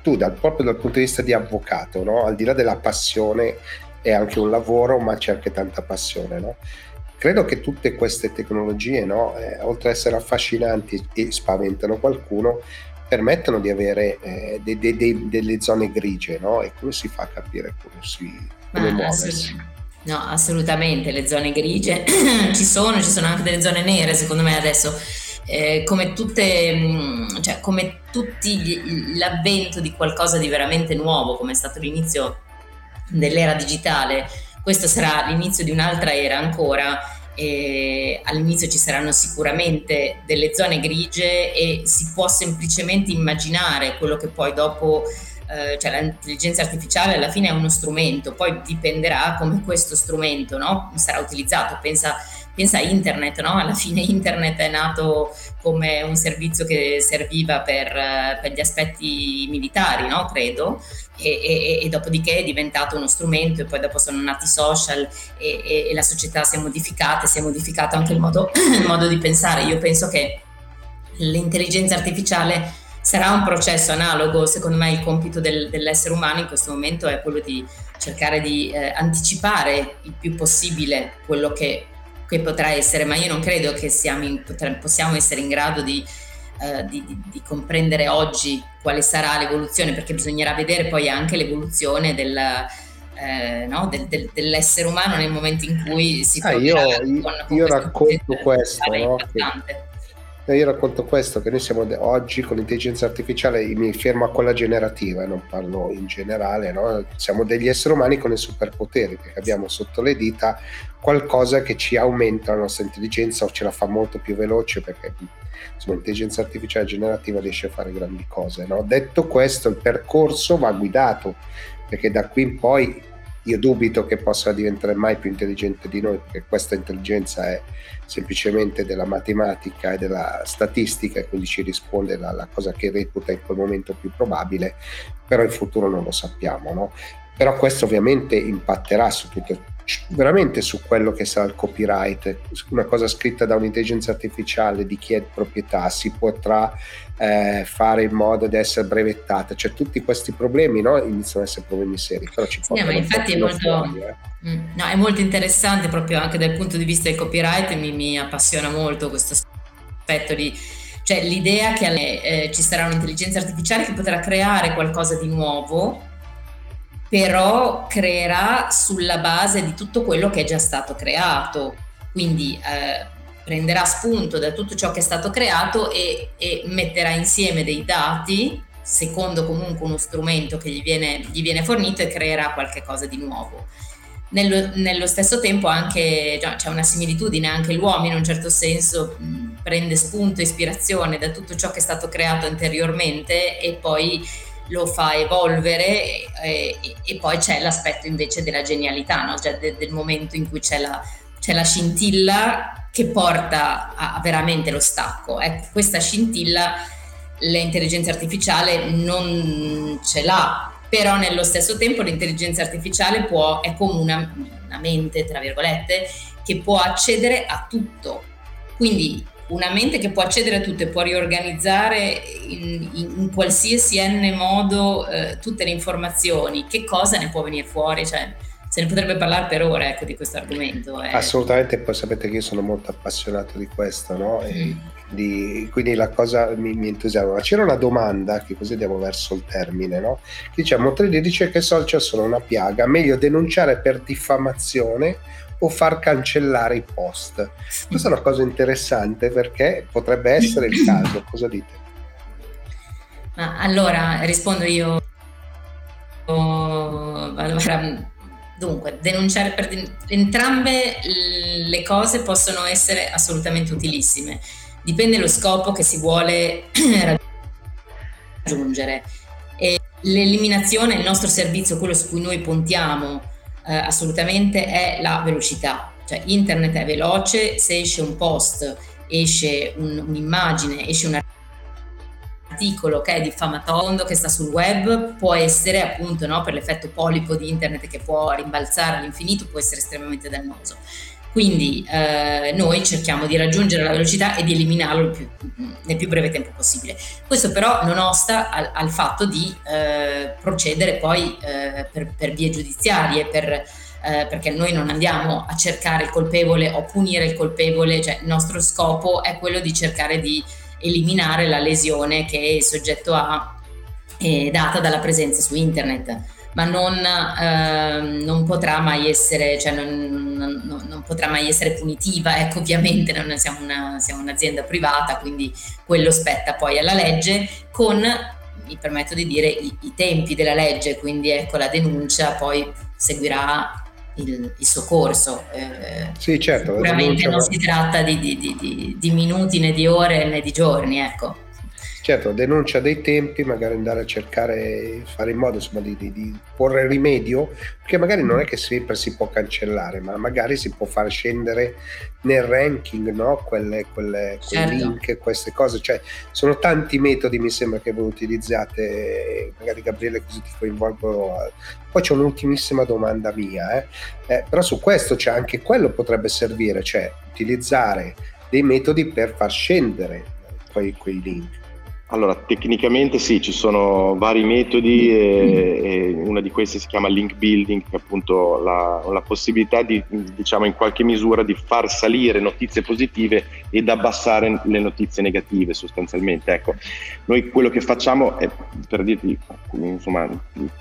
Speaker 2: tu dal, proprio dal punto di vista di avvocato, no? al di là della passione, è anche un lavoro, ma c'è anche tanta passione. No? Credo che tutte queste tecnologie, no? eh, oltre ad essere affascinanti e spaventano qualcuno, permettono di avere eh, de, de, de, delle zone grigie, no? E come si fa a capire come si come muoversi?
Speaker 3: No, assolutamente, le zone grigie ci sono, ci sono anche delle zone nere, secondo me adesso eh, come, tutte, mm, cioè, come tutti gli, l'avvento di qualcosa di veramente nuovo, come è stato l'inizio dell'era digitale, questo sarà l'inizio di un'altra era ancora e all'inizio ci saranno sicuramente delle zone grigie e si può semplicemente immaginare quello che poi dopo eh, cioè l'intelligenza artificiale alla fine è uno strumento, poi dipenderà come questo strumento no? sarà utilizzato. Pensa, pensa, a internet, no? alla fine internet è nato come un servizio che serviva per, per gli aspetti militari, no? credo, e, e, e, dopodiché è diventato uno strumento e poi dopo sono nati i social e, e la società si è modificata, si è modificato anche il modo, il modo di pensare. Io penso che l'intelligenza artificiale sarà un processo analogo, secondo me il compito del, dell'essere umano in questo momento è quello di cercare di eh, anticipare il più possibile quello che, che, potrà essere, ma io non credo che in, possiamo essere in grado di, eh, di, di, di, comprendere oggi quale sarà l'evoluzione, perché bisognerà vedere poi anche l'evoluzione del, eh, no? del, del, dell'essere umano nel momento in cui si
Speaker 2: ah, io, con, con io racconto questo, no? Io racconto questo, che noi siamo oggi con l'intelligenza artificiale, mi fermo a quella generativa, non parlo in generale, no? siamo degli esseri umani con i superpoteri, perché abbiamo sotto le dita qualcosa che ci aumenta la nostra intelligenza o ce la fa molto più veloce, perché insomma, l'intelligenza artificiale generativa riesce a fare grandi cose. No? Detto questo, il percorso va guidato, perché da qui in poi io dubito che possa diventare mai più intelligente di noi, perché questa intelligenza è semplicemente della matematica e della statistica e quindi ci risponde la, la cosa che reputa in quel momento più probabile, però in futuro non lo sappiamo. No? Però questo ovviamente impatterà su tutto veramente su quello che sarà il copyright, una cosa scritta da un'intelligenza artificiale di chi è proprietà, si potrà eh, fare in modo di essere brevettata, cioè tutti questi problemi no, iniziano ad essere problemi seri, però ci
Speaker 3: sì, ma infatti è molto, fuori, eh. mm, no, è molto interessante proprio anche dal punto di vista del copyright, mi, mi appassiona molto questo aspetto di cioè l'idea che eh, ci sarà un'intelligenza artificiale che potrà creare qualcosa di nuovo però creerà sulla base di tutto quello che è già stato creato. Quindi eh, prenderà spunto da tutto ciò che è stato creato e, e, metterà insieme dei dati, secondo comunque uno strumento che gli viene, gli viene fornito e creerà qualcosa di nuovo. Nello, nello, stesso tempo anche, già, c'è una similitudine, anche l'uomo in un certo senso mh, prende spunto ispirazione da tutto ciò che è stato creato anteriormente e poi lo fa evolvere e, e, poi c'è l'aspetto invece della genialità, no? cioè de, del momento in cui c'è la, c'è la scintilla che porta a, a veramente lo stacco. Ecco, questa scintilla l'intelligenza artificiale non ce l'ha, però nello stesso tempo l'intelligenza artificiale può, è come una, una mente, tra virgolette, che può accedere a tutto. Quindi una mente che può accedere a tutto e può riorganizzare in, in, in qualsiasi n modo eh, tutte le informazioni, che cosa ne può venire fuori? Cioè, se ne potrebbe parlare per ore ecco, di questo argomento.
Speaker 2: Eh. Assolutamente, poi sapete che io sono molto appassionato di questo, no? E di, quindi la cosa mi, mi entusiasma. C'era una domanda, che così andiamo verso il termine, no? Che dice, Montreal dice che i social sono una piaga, meglio denunciare per diffamazione o far cancellare i post. Questa è una cosa interessante perché potrebbe essere il caso. Cosa dite?
Speaker 3: Ma allora rispondo io. Allora, dunque, denunciare per entrambe le cose possono essere assolutamente utilissime. Dipende lo scopo che si vuole raggiungere. E l'eliminazione, il nostro servizio, quello su cui noi puntiamo, eh, assolutamente è la velocità. Cioè internet è veloce, se esce un post, esce un, un'immagine, esce un articolo che è diffamatorio, che sta sul web, può essere appunto no, per l'effetto polipo di internet che può rimbalzare all'infinito, può essere estremamente dannoso. Quindi eh, noi cerchiamo di raggiungere la velocità e di eliminarlo più, nel più breve tempo possibile. Questo però non osta al, al fatto di eh, procedere poi eh, per, per, vie giudiziarie, per, eh, perché noi non andiamo a cercare il colpevole o punire il colpevole, cioè il nostro scopo è quello di cercare di eliminare la lesione che il soggetto ha eh, data dalla presenza su internet ma non, eh, non potrà mai essere, cioè non, non, non, potrà mai essere punitiva, ecco ovviamente non siamo, una, siamo un'azienda privata, quindi quello spetta poi alla legge con, mi permetto di dire, i, i tempi della legge, quindi ecco la denuncia poi seguirà il, il soccorso.
Speaker 2: Eh, sì, certo.
Speaker 3: Sicuramente non si tratta di, di, di, di, minuti né di ore né di giorni, ecco.
Speaker 2: Certo, denuncia dei tempi, magari andare a cercare, fare in modo insomma, di, di, di, porre rimedio, perché magari non è che sempre si può cancellare, ma magari si può far scendere nel ranking no? quelle, quelle, certo. quei link, queste cose. Cioè, sono tanti metodi, mi sembra, che voi utilizzate, magari Gabriele così ti coinvolgo. Poi c'è un'ultimissima domanda mia, eh? Eh, però su questo c'è anche quello potrebbe servire, cioè utilizzare dei metodi per far scendere quei, quei link.
Speaker 4: Allora, tecnicamente sì, ci sono vari metodi e, e una di queste si chiama link building, che è appunto la, la, possibilità di, diciamo, in qualche misura di far salire notizie positive ed abbassare le notizie negative sostanzialmente. Ecco, noi quello che facciamo è, per dirti, insomma,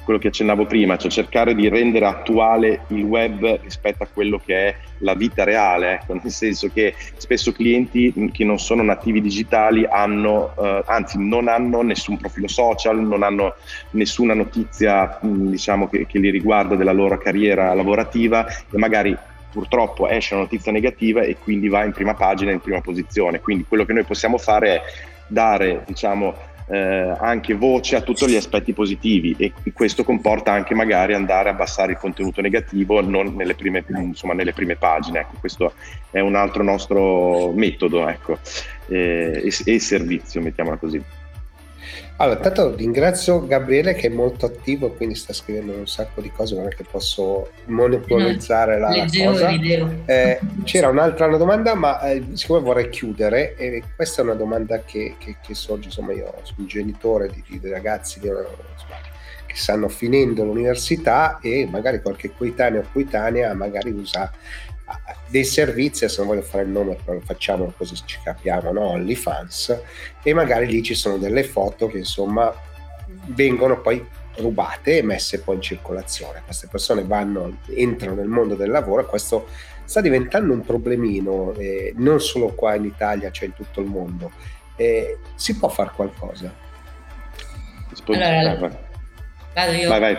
Speaker 4: quello che accennavo prima, cioè cercare di rendere attuale il web rispetto a quello che è la vita reale, ecco, nel senso che spesso clienti che non sono nativi digitali hanno, eh, anzi non hanno nessun profilo social, non hanno nessuna notizia diciamo, che, che li riguarda della loro carriera lavorativa e magari purtroppo esce una notizia negativa e quindi va in prima pagina, in prima posizione. Quindi quello che noi possiamo fare è dare diciamo, eh, anche voce a tutti gli aspetti positivi e questo comporta anche magari andare a abbassare il contenuto negativo non nelle prime, insomma, nelle prime pagine. Ecco, questo è un altro nostro metodo ecco, eh, e, e servizio, mettiamola così.
Speaker 2: Allora, intanto ringrazio Gabriele che è molto attivo, quindi sta scrivendo un sacco di cose, non è che posso monopolizzare la, Leggevo, cosa. Eh, c'era un'altra una domanda, ma eh, siccome vorrei chiudere, e questa è una domanda che, che, che sorge, insomma, io sono un genitore di, di ragazzi di una, insomma, che stanno finendo l'università e magari qualche coetaneo o coetanea magari usa dei servizi, adesso non voglio fare il nome, però facciamo così ci capiamo, no? OnlyFans, e magari lì ci sono delle foto che insomma vengono poi rubate e messe poi in circolazione. Queste persone vanno, entrano nel mondo del lavoro e questo sta diventando un problemino, eh, non solo qua in Italia, cioè in tutto il mondo. Eh, si può fare qualcosa?
Speaker 3: Allora, vado io. Vai, vai.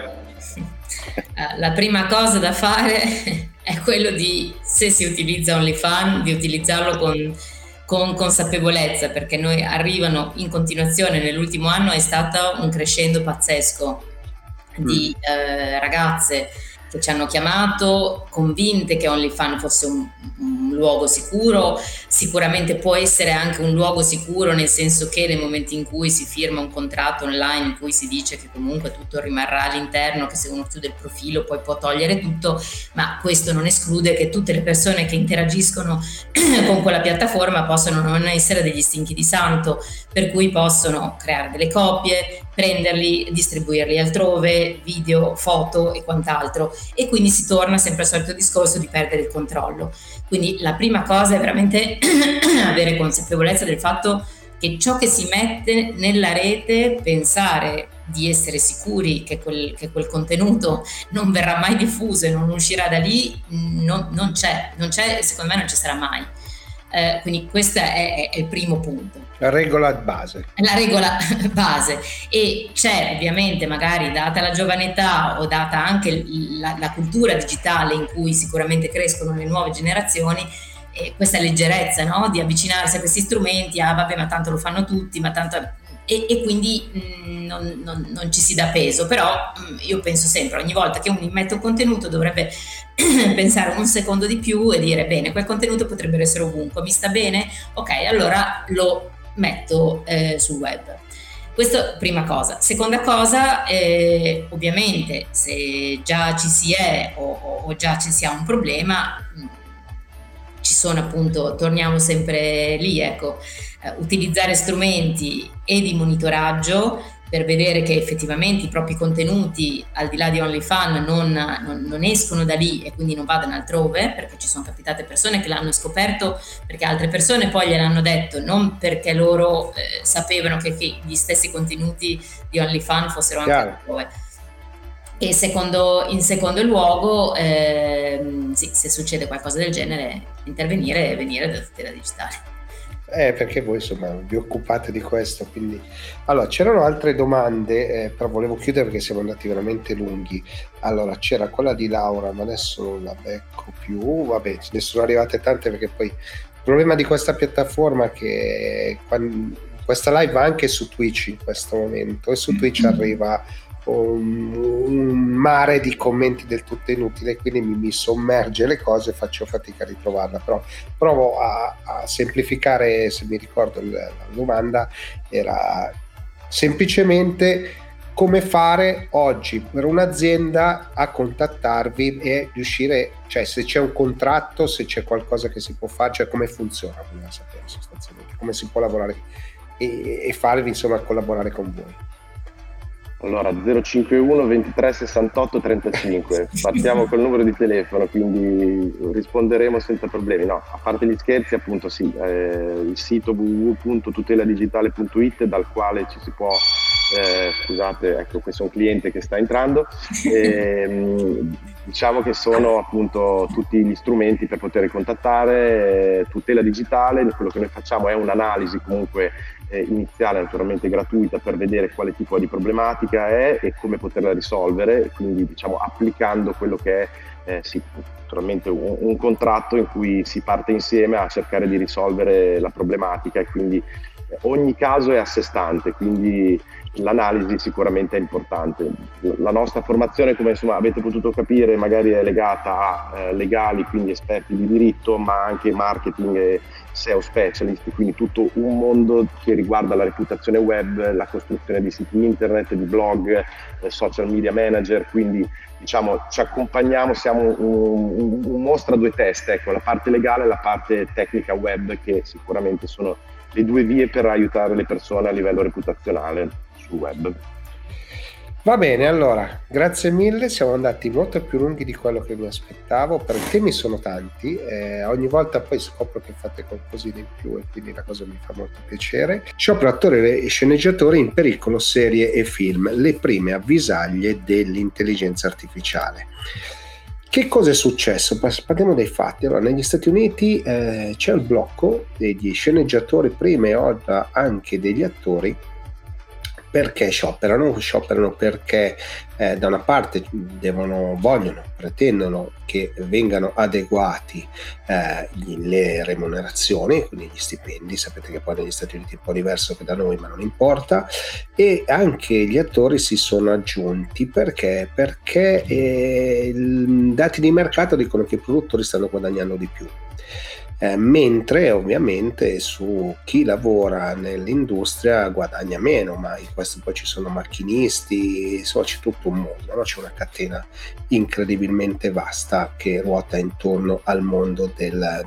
Speaker 3: La prima cosa da fare è quello di, se si utilizza OnlyFans, di utilizzarlo con, con consapevolezza, perché noi arrivano in continuazione, nell'ultimo anno è stato un crescendo pazzesco di mm. eh, ragazze che ci hanno chiamato convinte che OnlyFans fosse un, un, luogo sicuro, sicuramente può essere anche un luogo sicuro nel senso che nel momento in cui si firma un contratto online in cui si dice che comunque tutto rimarrà all'interno, che se uno chiude il profilo poi può togliere tutto, ma questo non esclude che tutte le persone che interagiscono con quella piattaforma possano non essere degli stinchi di santo, per cui possono creare delle copie, prenderli, distribuirli altrove, video, foto e quant'altro e quindi si torna sempre al solito discorso di perdere il controllo. Quindi la prima cosa è veramente avere consapevolezza del fatto che ciò che si mette nella rete, pensare di essere sicuri che quel, che quel contenuto non verrà mai diffuso e non uscirà da lì, non, non c'è, non c'è, secondo me non ci sarà mai. Eh, quindi questo è, è, il primo punto.
Speaker 2: La regola base.
Speaker 3: La regola base. E c'è ovviamente, magari data la giovane età o data anche la, la cultura digitale in cui sicuramente crescono le nuove generazioni, eh, questa leggerezza no? di avvicinarsi a questi strumenti, ah vabbè ma tanto lo fanno tutti, ma tanto e, e quindi mh, mm, non, non, non, ci si dà peso, però mh, mm, io penso sempre, ogni volta che uno immette un contenuto dovrebbe pensare un secondo di più e dire bene, quel contenuto potrebbe essere ovunque, mi sta bene? Ok, allora lo metto eh, sul web. Questa prima cosa. Seconda cosa, eh, ovviamente se già ci si è o, o, già ci si ha un problema, mm, ci sono appunto, torniamo sempre lì, ecco, eh, utilizzare strumenti e di monitoraggio per vedere che effettivamente i propri contenuti, al di là di OnlyFans, non, non, non, escono da lì e quindi non vadano altrove, perché ci sono capitate persone che l'hanno scoperto perché altre persone poi gliel'hanno detto, non perché loro eh, sapevano che, che, gli stessi contenuti di OnlyFans fossero anche Chiaro. altrove. E secondo, in secondo luogo, eh, sì, se succede qualcosa del genere, intervenire e venire da tutela digitale.
Speaker 2: Eh, perché voi insomma vi occupate di questo, quindi... Allora, c'erano altre domande, eh, però volevo chiudere perché siamo andati veramente lunghi. Allora, c'era quella di Laura, ma adesso non la becco più. Vabbè, ne sono arrivate tante perché poi il problema di questa piattaforma è che quando, questa live va anche su Twitch in questo momento e su Twitch mm-hmm. arriva un, mare di commenti del tutto inutile, quindi mi, mi, sommerge le cose e faccio fatica a ritrovarla. Però provo a, a semplificare, se mi ricordo la, la domanda, era semplicemente come fare oggi per un'azienda a contattarvi e riuscire, cioè se c'è un contratto, se c'è qualcosa che si può fare, cioè come funziona, sapere sostanzialmente, come si può lavorare e, e farvi insomma collaborare con voi.
Speaker 4: Allora 051 23 68 35, partiamo col numero di telefono, quindi risponderemo senza problemi. No, a parte gli scherzi, appunto sì, eh, il sito www.tuteladigitale.it dal quale ci si può, eh, scusate, ecco questo è un cliente che sta entrando, eh, diciamo che sono appunto tutti gli strumenti per poter contattare, eh, tutela digitale, quello che noi facciamo è un'analisi comunque eh, iniziale naturalmente gratuita per vedere quale tipo di problematica è e come poterla risolvere, quindi diciamo applicando quello che è eh, sì, naturalmente un, un, contratto in cui si parte insieme a cercare di risolvere la problematica e quindi eh, ogni caso è a sé stante, quindi l'analisi sicuramente è importante. La nostra formazione, come insomma, avete potuto capire, magari è legata a eh, legali, quindi esperti di diritto, ma anche marketing e SEO specialist, quindi tutto un mondo che riguarda la reputazione web, la costruzione di siti internet, di blog, eh, social media manager, quindi diciamo ci accompagniamo, siamo un, un, un mostro a due teste, ecco, la parte legale e la parte tecnica web che sicuramente sono le due vie per aiutare le persone a livello reputazionale sul web.
Speaker 2: Va bene, allora, grazie mille, siamo andati molto più lunghi di quello che mi aspettavo, perché i temi sono tanti, eh, ogni volta poi scopro che fate qualcosina in più e quindi la cosa mi fa molto piacere. Shop attori e sceneggiatori in pericolo, serie e film, le prime avvisaglie dell'intelligenza artificiale. Che cosa è successo? Parliamo dei fatti. Allora, negli Stati Uniti eh, c'è il blocco degli sceneggiatori prima e ora anche degli attori perché sciopperano? Sciopperano perché eh, da una parte devono, vogliono, pretendono che vengano adeguati eh, le remunerazioni, quindi gli stipendi, sapete che poi negli Stati Uniti è un po' diverso che da noi, ma non importa, e anche gli attori si sono aggiunti perché? Perché eh, i dati di mercato dicono che i produttori stanno guadagnando di più eh, mentre ovviamente su chi lavora nell'industria guadagna meno, ma in questo poi ci sono macchinisti, insomma c'è tutto un mondo, no? c'è una catena incredibilmente vasta che ruota intorno al mondo del,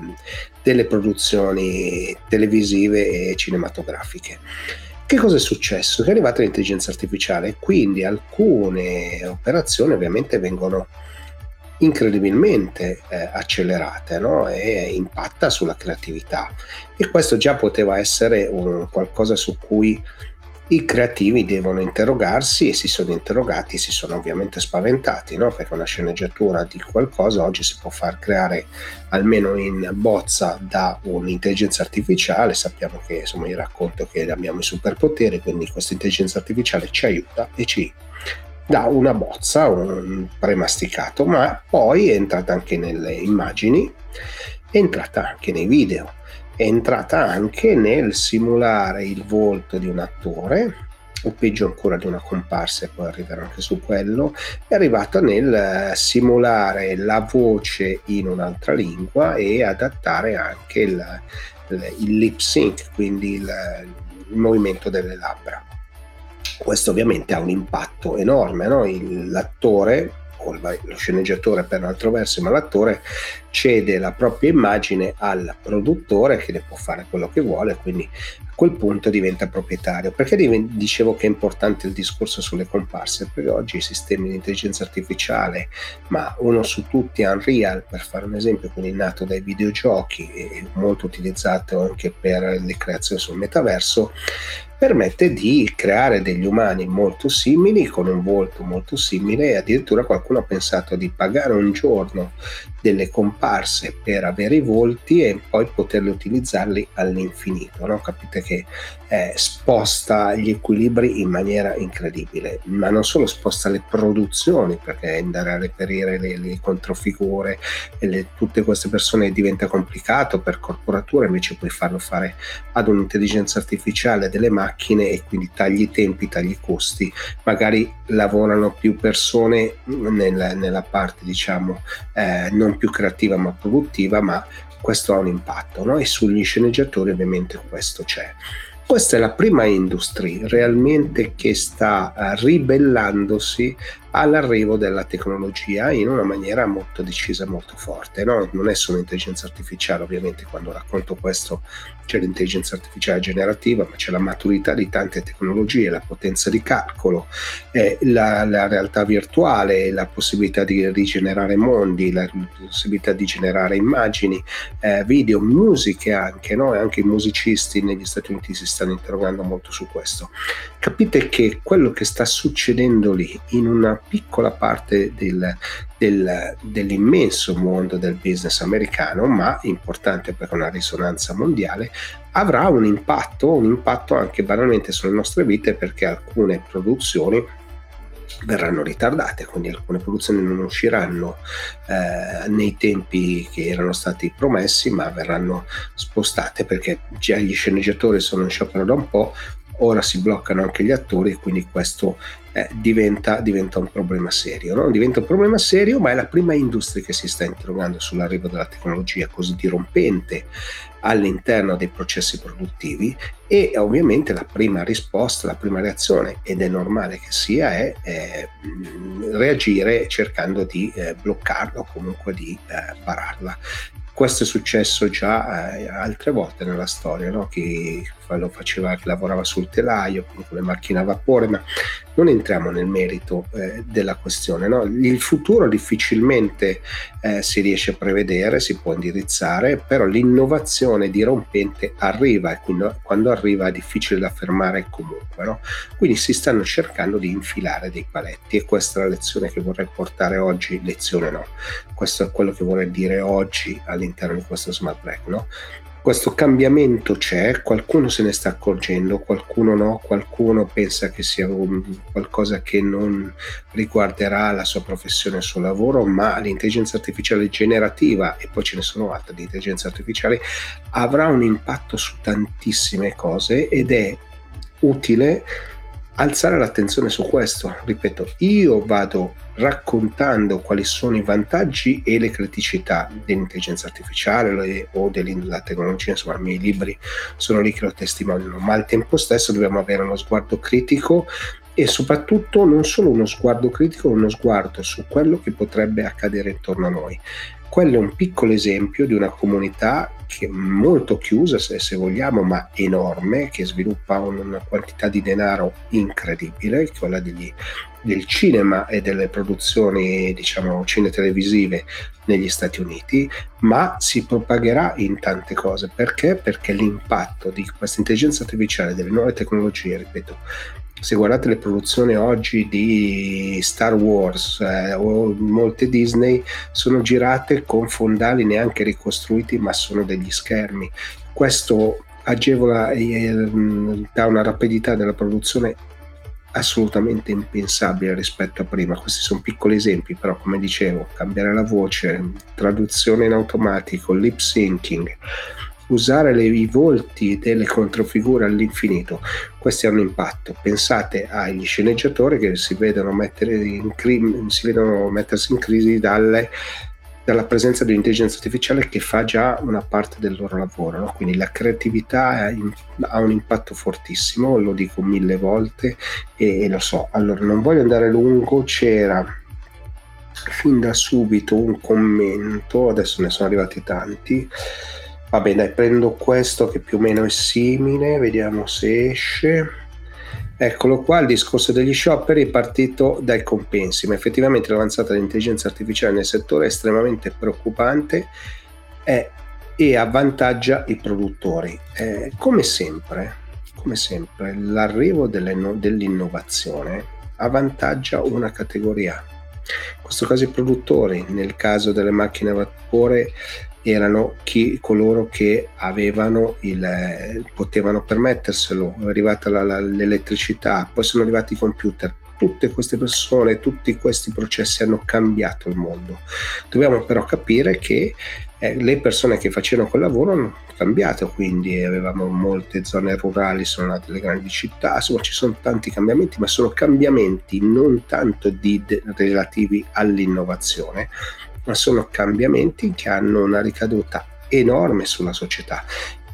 Speaker 2: delle produzioni televisive e cinematografiche. Che cosa è successo? Che è arrivata l'intelligenza artificiale quindi alcune operazioni ovviamente vengono incredibilmente eh, accelerate no? e impatta sulla creatività e questo già poteva essere un qualcosa su cui i creativi devono interrogarsi e si sono interrogati, si sono ovviamente spaventati, no? perché una sceneggiatura di qualcosa oggi si può far creare almeno in bozza da un'intelligenza artificiale, sappiamo che insomma io racconto che abbiamo i superpoteri, quindi questa intelligenza artificiale ci aiuta e ci da una bozza, un premasticato, ma poi è entrata anche nelle immagini, è entrata anche nei video, è entrata anche nel simulare il volto di un attore, o peggio ancora di una comparsa, e poi arriverò anche su quello, è arrivata nel simulare la voce in un'altra lingua e adattare anche il, il lip sync, quindi il, il movimento delle labbra questo ovviamente ha un impatto enorme, no? Il, l'attore o lo sceneggiatore per un altro verso, ma l'attore cede la propria immagine al produttore che ne può fare quello che vuole, quindi a quel punto diventa proprietario. Perché dicevo che è importante il discorso sulle comparse? Perché oggi i sistemi di intelligenza artificiale, ma uno su tutti Unreal, per fare un esempio, quindi nato dai videogiochi e molto utilizzato anche per le creazioni sul metaverso, permette di creare degli umani molto simili, con un volto molto simile e addirittura qualcuno ha pensato di pagare un giorno delle comparse per avere i volti e poi poterli utilizzarli all'infinito. No? Capite che eh, sposta gli equilibri in maniera incredibile, ma non solo sposta le produzioni perché andare a reperire le, le controfigure e le, tutte queste persone diventa complicato per corporature, invece puoi farlo fare ad un'intelligenza artificiale delle macchine e quindi tagli i tempi, tagli i costi, magari lavorano più persone nella, nella parte diciamo eh, non più creativa ma produttiva, ma questo ha un impatto no? e sugli sceneggiatori ovviamente questo c'è. Questa è la prima industria realmente che sta eh, ribellandosi all'arrivo della tecnologia in una maniera molto decisa, molto forte. No? Non è solo intelligenza artificiale, ovviamente quando racconto questo c'è l'intelligenza artificiale generativa, ma c'è la maturità di tante tecnologie, la potenza di calcolo, eh, la, la, realtà virtuale, la possibilità di rigenerare mondi, la possibilità di generare immagini, eh, video, musiche anche, no? e anche i musicisti negli Stati Uniti si stanno interrogando molto su questo. Capite che quello che sta succedendo lì in una piccola parte del, del, dell'immenso mondo del business americano, ma importante per una risonanza mondiale, avrà un impatto, un impatto anche banalmente sulle nostre vite perché alcune produzioni verranno ritardate, quindi alcune produzioni non usciranno eh, nei tempi che erano stati promessi, ma verranno spostate perché già gli sceneggiatori sono in sciopero da un po', ora si bloccano anche gli attori e quindi questo eh, diventa, diventa, un problema serio. No? Diventa un problema serio, ma è la prima industria che si sta interrogando sull'arrivo della tecnologia così dirompente all'interno dei processi produttivi e ovviamente la prima risposta, la prima reazione, ed è normale che sia, è eh, reagire cercando di eh, bloccarla o comunque di eh, pararla. Questo è successo già eh, altre volte nella storia, no? chi lo faceva, chi lavorava sul telaio, con le macchine a vapore, ma non entriamo nel merito eh, della questione. No? Il futuro difficilmente eh, si riesce a prevedere, si può indirizzare, però l'innovazione dirompente arriva e quindi, quando arriva è difficile da fermare comunque. No? Quindi si stanno cercando di infilare dei paletti e questa è la lezione che vorrei portare oggi, lezione no, questo è quello che vorrei dire oggi all'interno di questo smart break. No? Questo cambiamento c'è, qualcuno se ne sta accorgendo, qualcuno no, qualcuno pensa che sia qualcosa che non riguarderà la sua professione, il suo lavoro, ma l'intelligenza artificiale generativa, e poi ce ne sono altre di intelligenza artificiale, avrà un impatto su tantissime cose ed è utile alzare l'attenzione su questo. Ripeto, io vado raccontando quali sono i vantaggi e le criticità dell'intelligenza artificiale o della tecnologia, insomma i miei libri sono lì che lo testimoniano, ma al tempo stesso dobbiamo avere uno sguardo critico e soprattutto non solo uno sguardo critico, uno sguardo su quello che potrebbe accadere intorno a noi. Quello è un piccolo esempio di una comunità che è molto chiusa, se, se vogliamo, ma enorme, che sviluppa una quantità di denaro incredibile, quella degli, del cinema e delle produzioni, diciamo, cinetelevisive negli Stati Uniti, ma si propagherà in tante cose. Perché? Perché l'impatto di questa intelligenza artificiale, delle nuove tecnologie, ripeto, se guardate le produzioni oggi di Star Wars eh, o molte Disney sono girate con fondali neanche ricostruiti ma sono degli schermi. Questo agevola e eh, dà una rapidità della produzione assolutamente impensabile rispetto a prima. Questi sono piccoli esempi però come dicevo cambiare la voce traduzione in automatico lip syncing usare le, i volti delle controfigure all'infinito, questi hanno impatto. Pensate agli sceneggiatori che si vedono, in, si vedono mettersi in crisi dalle, dalla presenza dell'intelligenza artificiale che fa già una parte del loro lavoro. No? Quindi la creatività ha un impatto fortissimo, lo dico mille volte e, e lo so. Allora, non voglio andare lungo, c'era fin da subito un commento, adesso ne sono arrivati tanti Va bene, prendo questo che più o meno è simile, vediamo se esce. Eccolo qua, il discorso degli scioperi è partito dai compensi, ma effettivamente l'avanzata dell'intelligenza artificiale nel settore è estremamente preoccupante e, e avvantaggia i produttori. Eh, come sempre, come sempre, l'arrivo dell'innovazione avvantaggia una categoria. In questo caso i produttori, nel caso delle macchine a vapore erano chi, coloro che avevano il, potevano permetterselo, è arrivata la, la, l'elettricità, poi sono arrivati i computer, tutte queste persone, tutti questi processi hanno cambiato il mondo. Dobbiamo però capire che eh, le persone che facevano quel lavoro hanno cambiato, quindi avevamo molte zone rurali, sono nate le grandi città, insomma ci sono tanti cambiamenti, ma sono cambiamenti non tanto di, de, relativi all'innovazione, ma sono cambiamenti che hanno una ricaduta enorme sulla società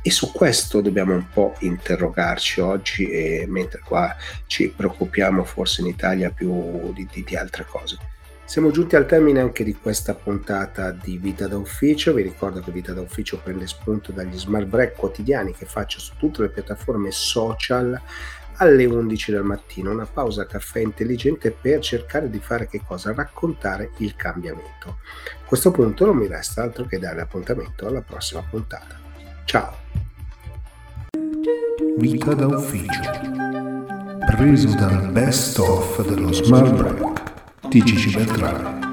Speaker 2: e su questo dobbiamo un po' interrogarci oggi, e mentre qua ci preoccupiamo forse in Italia più di, di, di altre cose. Siamo giunti al termine anche di questa puntata di Vita da Ufficio. Vi ricordo che Vita da Ufficio prende spunto dagli smart break quotidiani che faccio su tutte le piattaforme social alle 11 del mattino, una pausa caffè intelligente per cercare di fare che cosa? Raccontare il cambiamento. A questo punto non mi resta altro che dare appuntamento alla prossima puntata. Ciao!
Speaker 1: Vita da ufficio. Preso dal best of dello Smart Break di Gigi.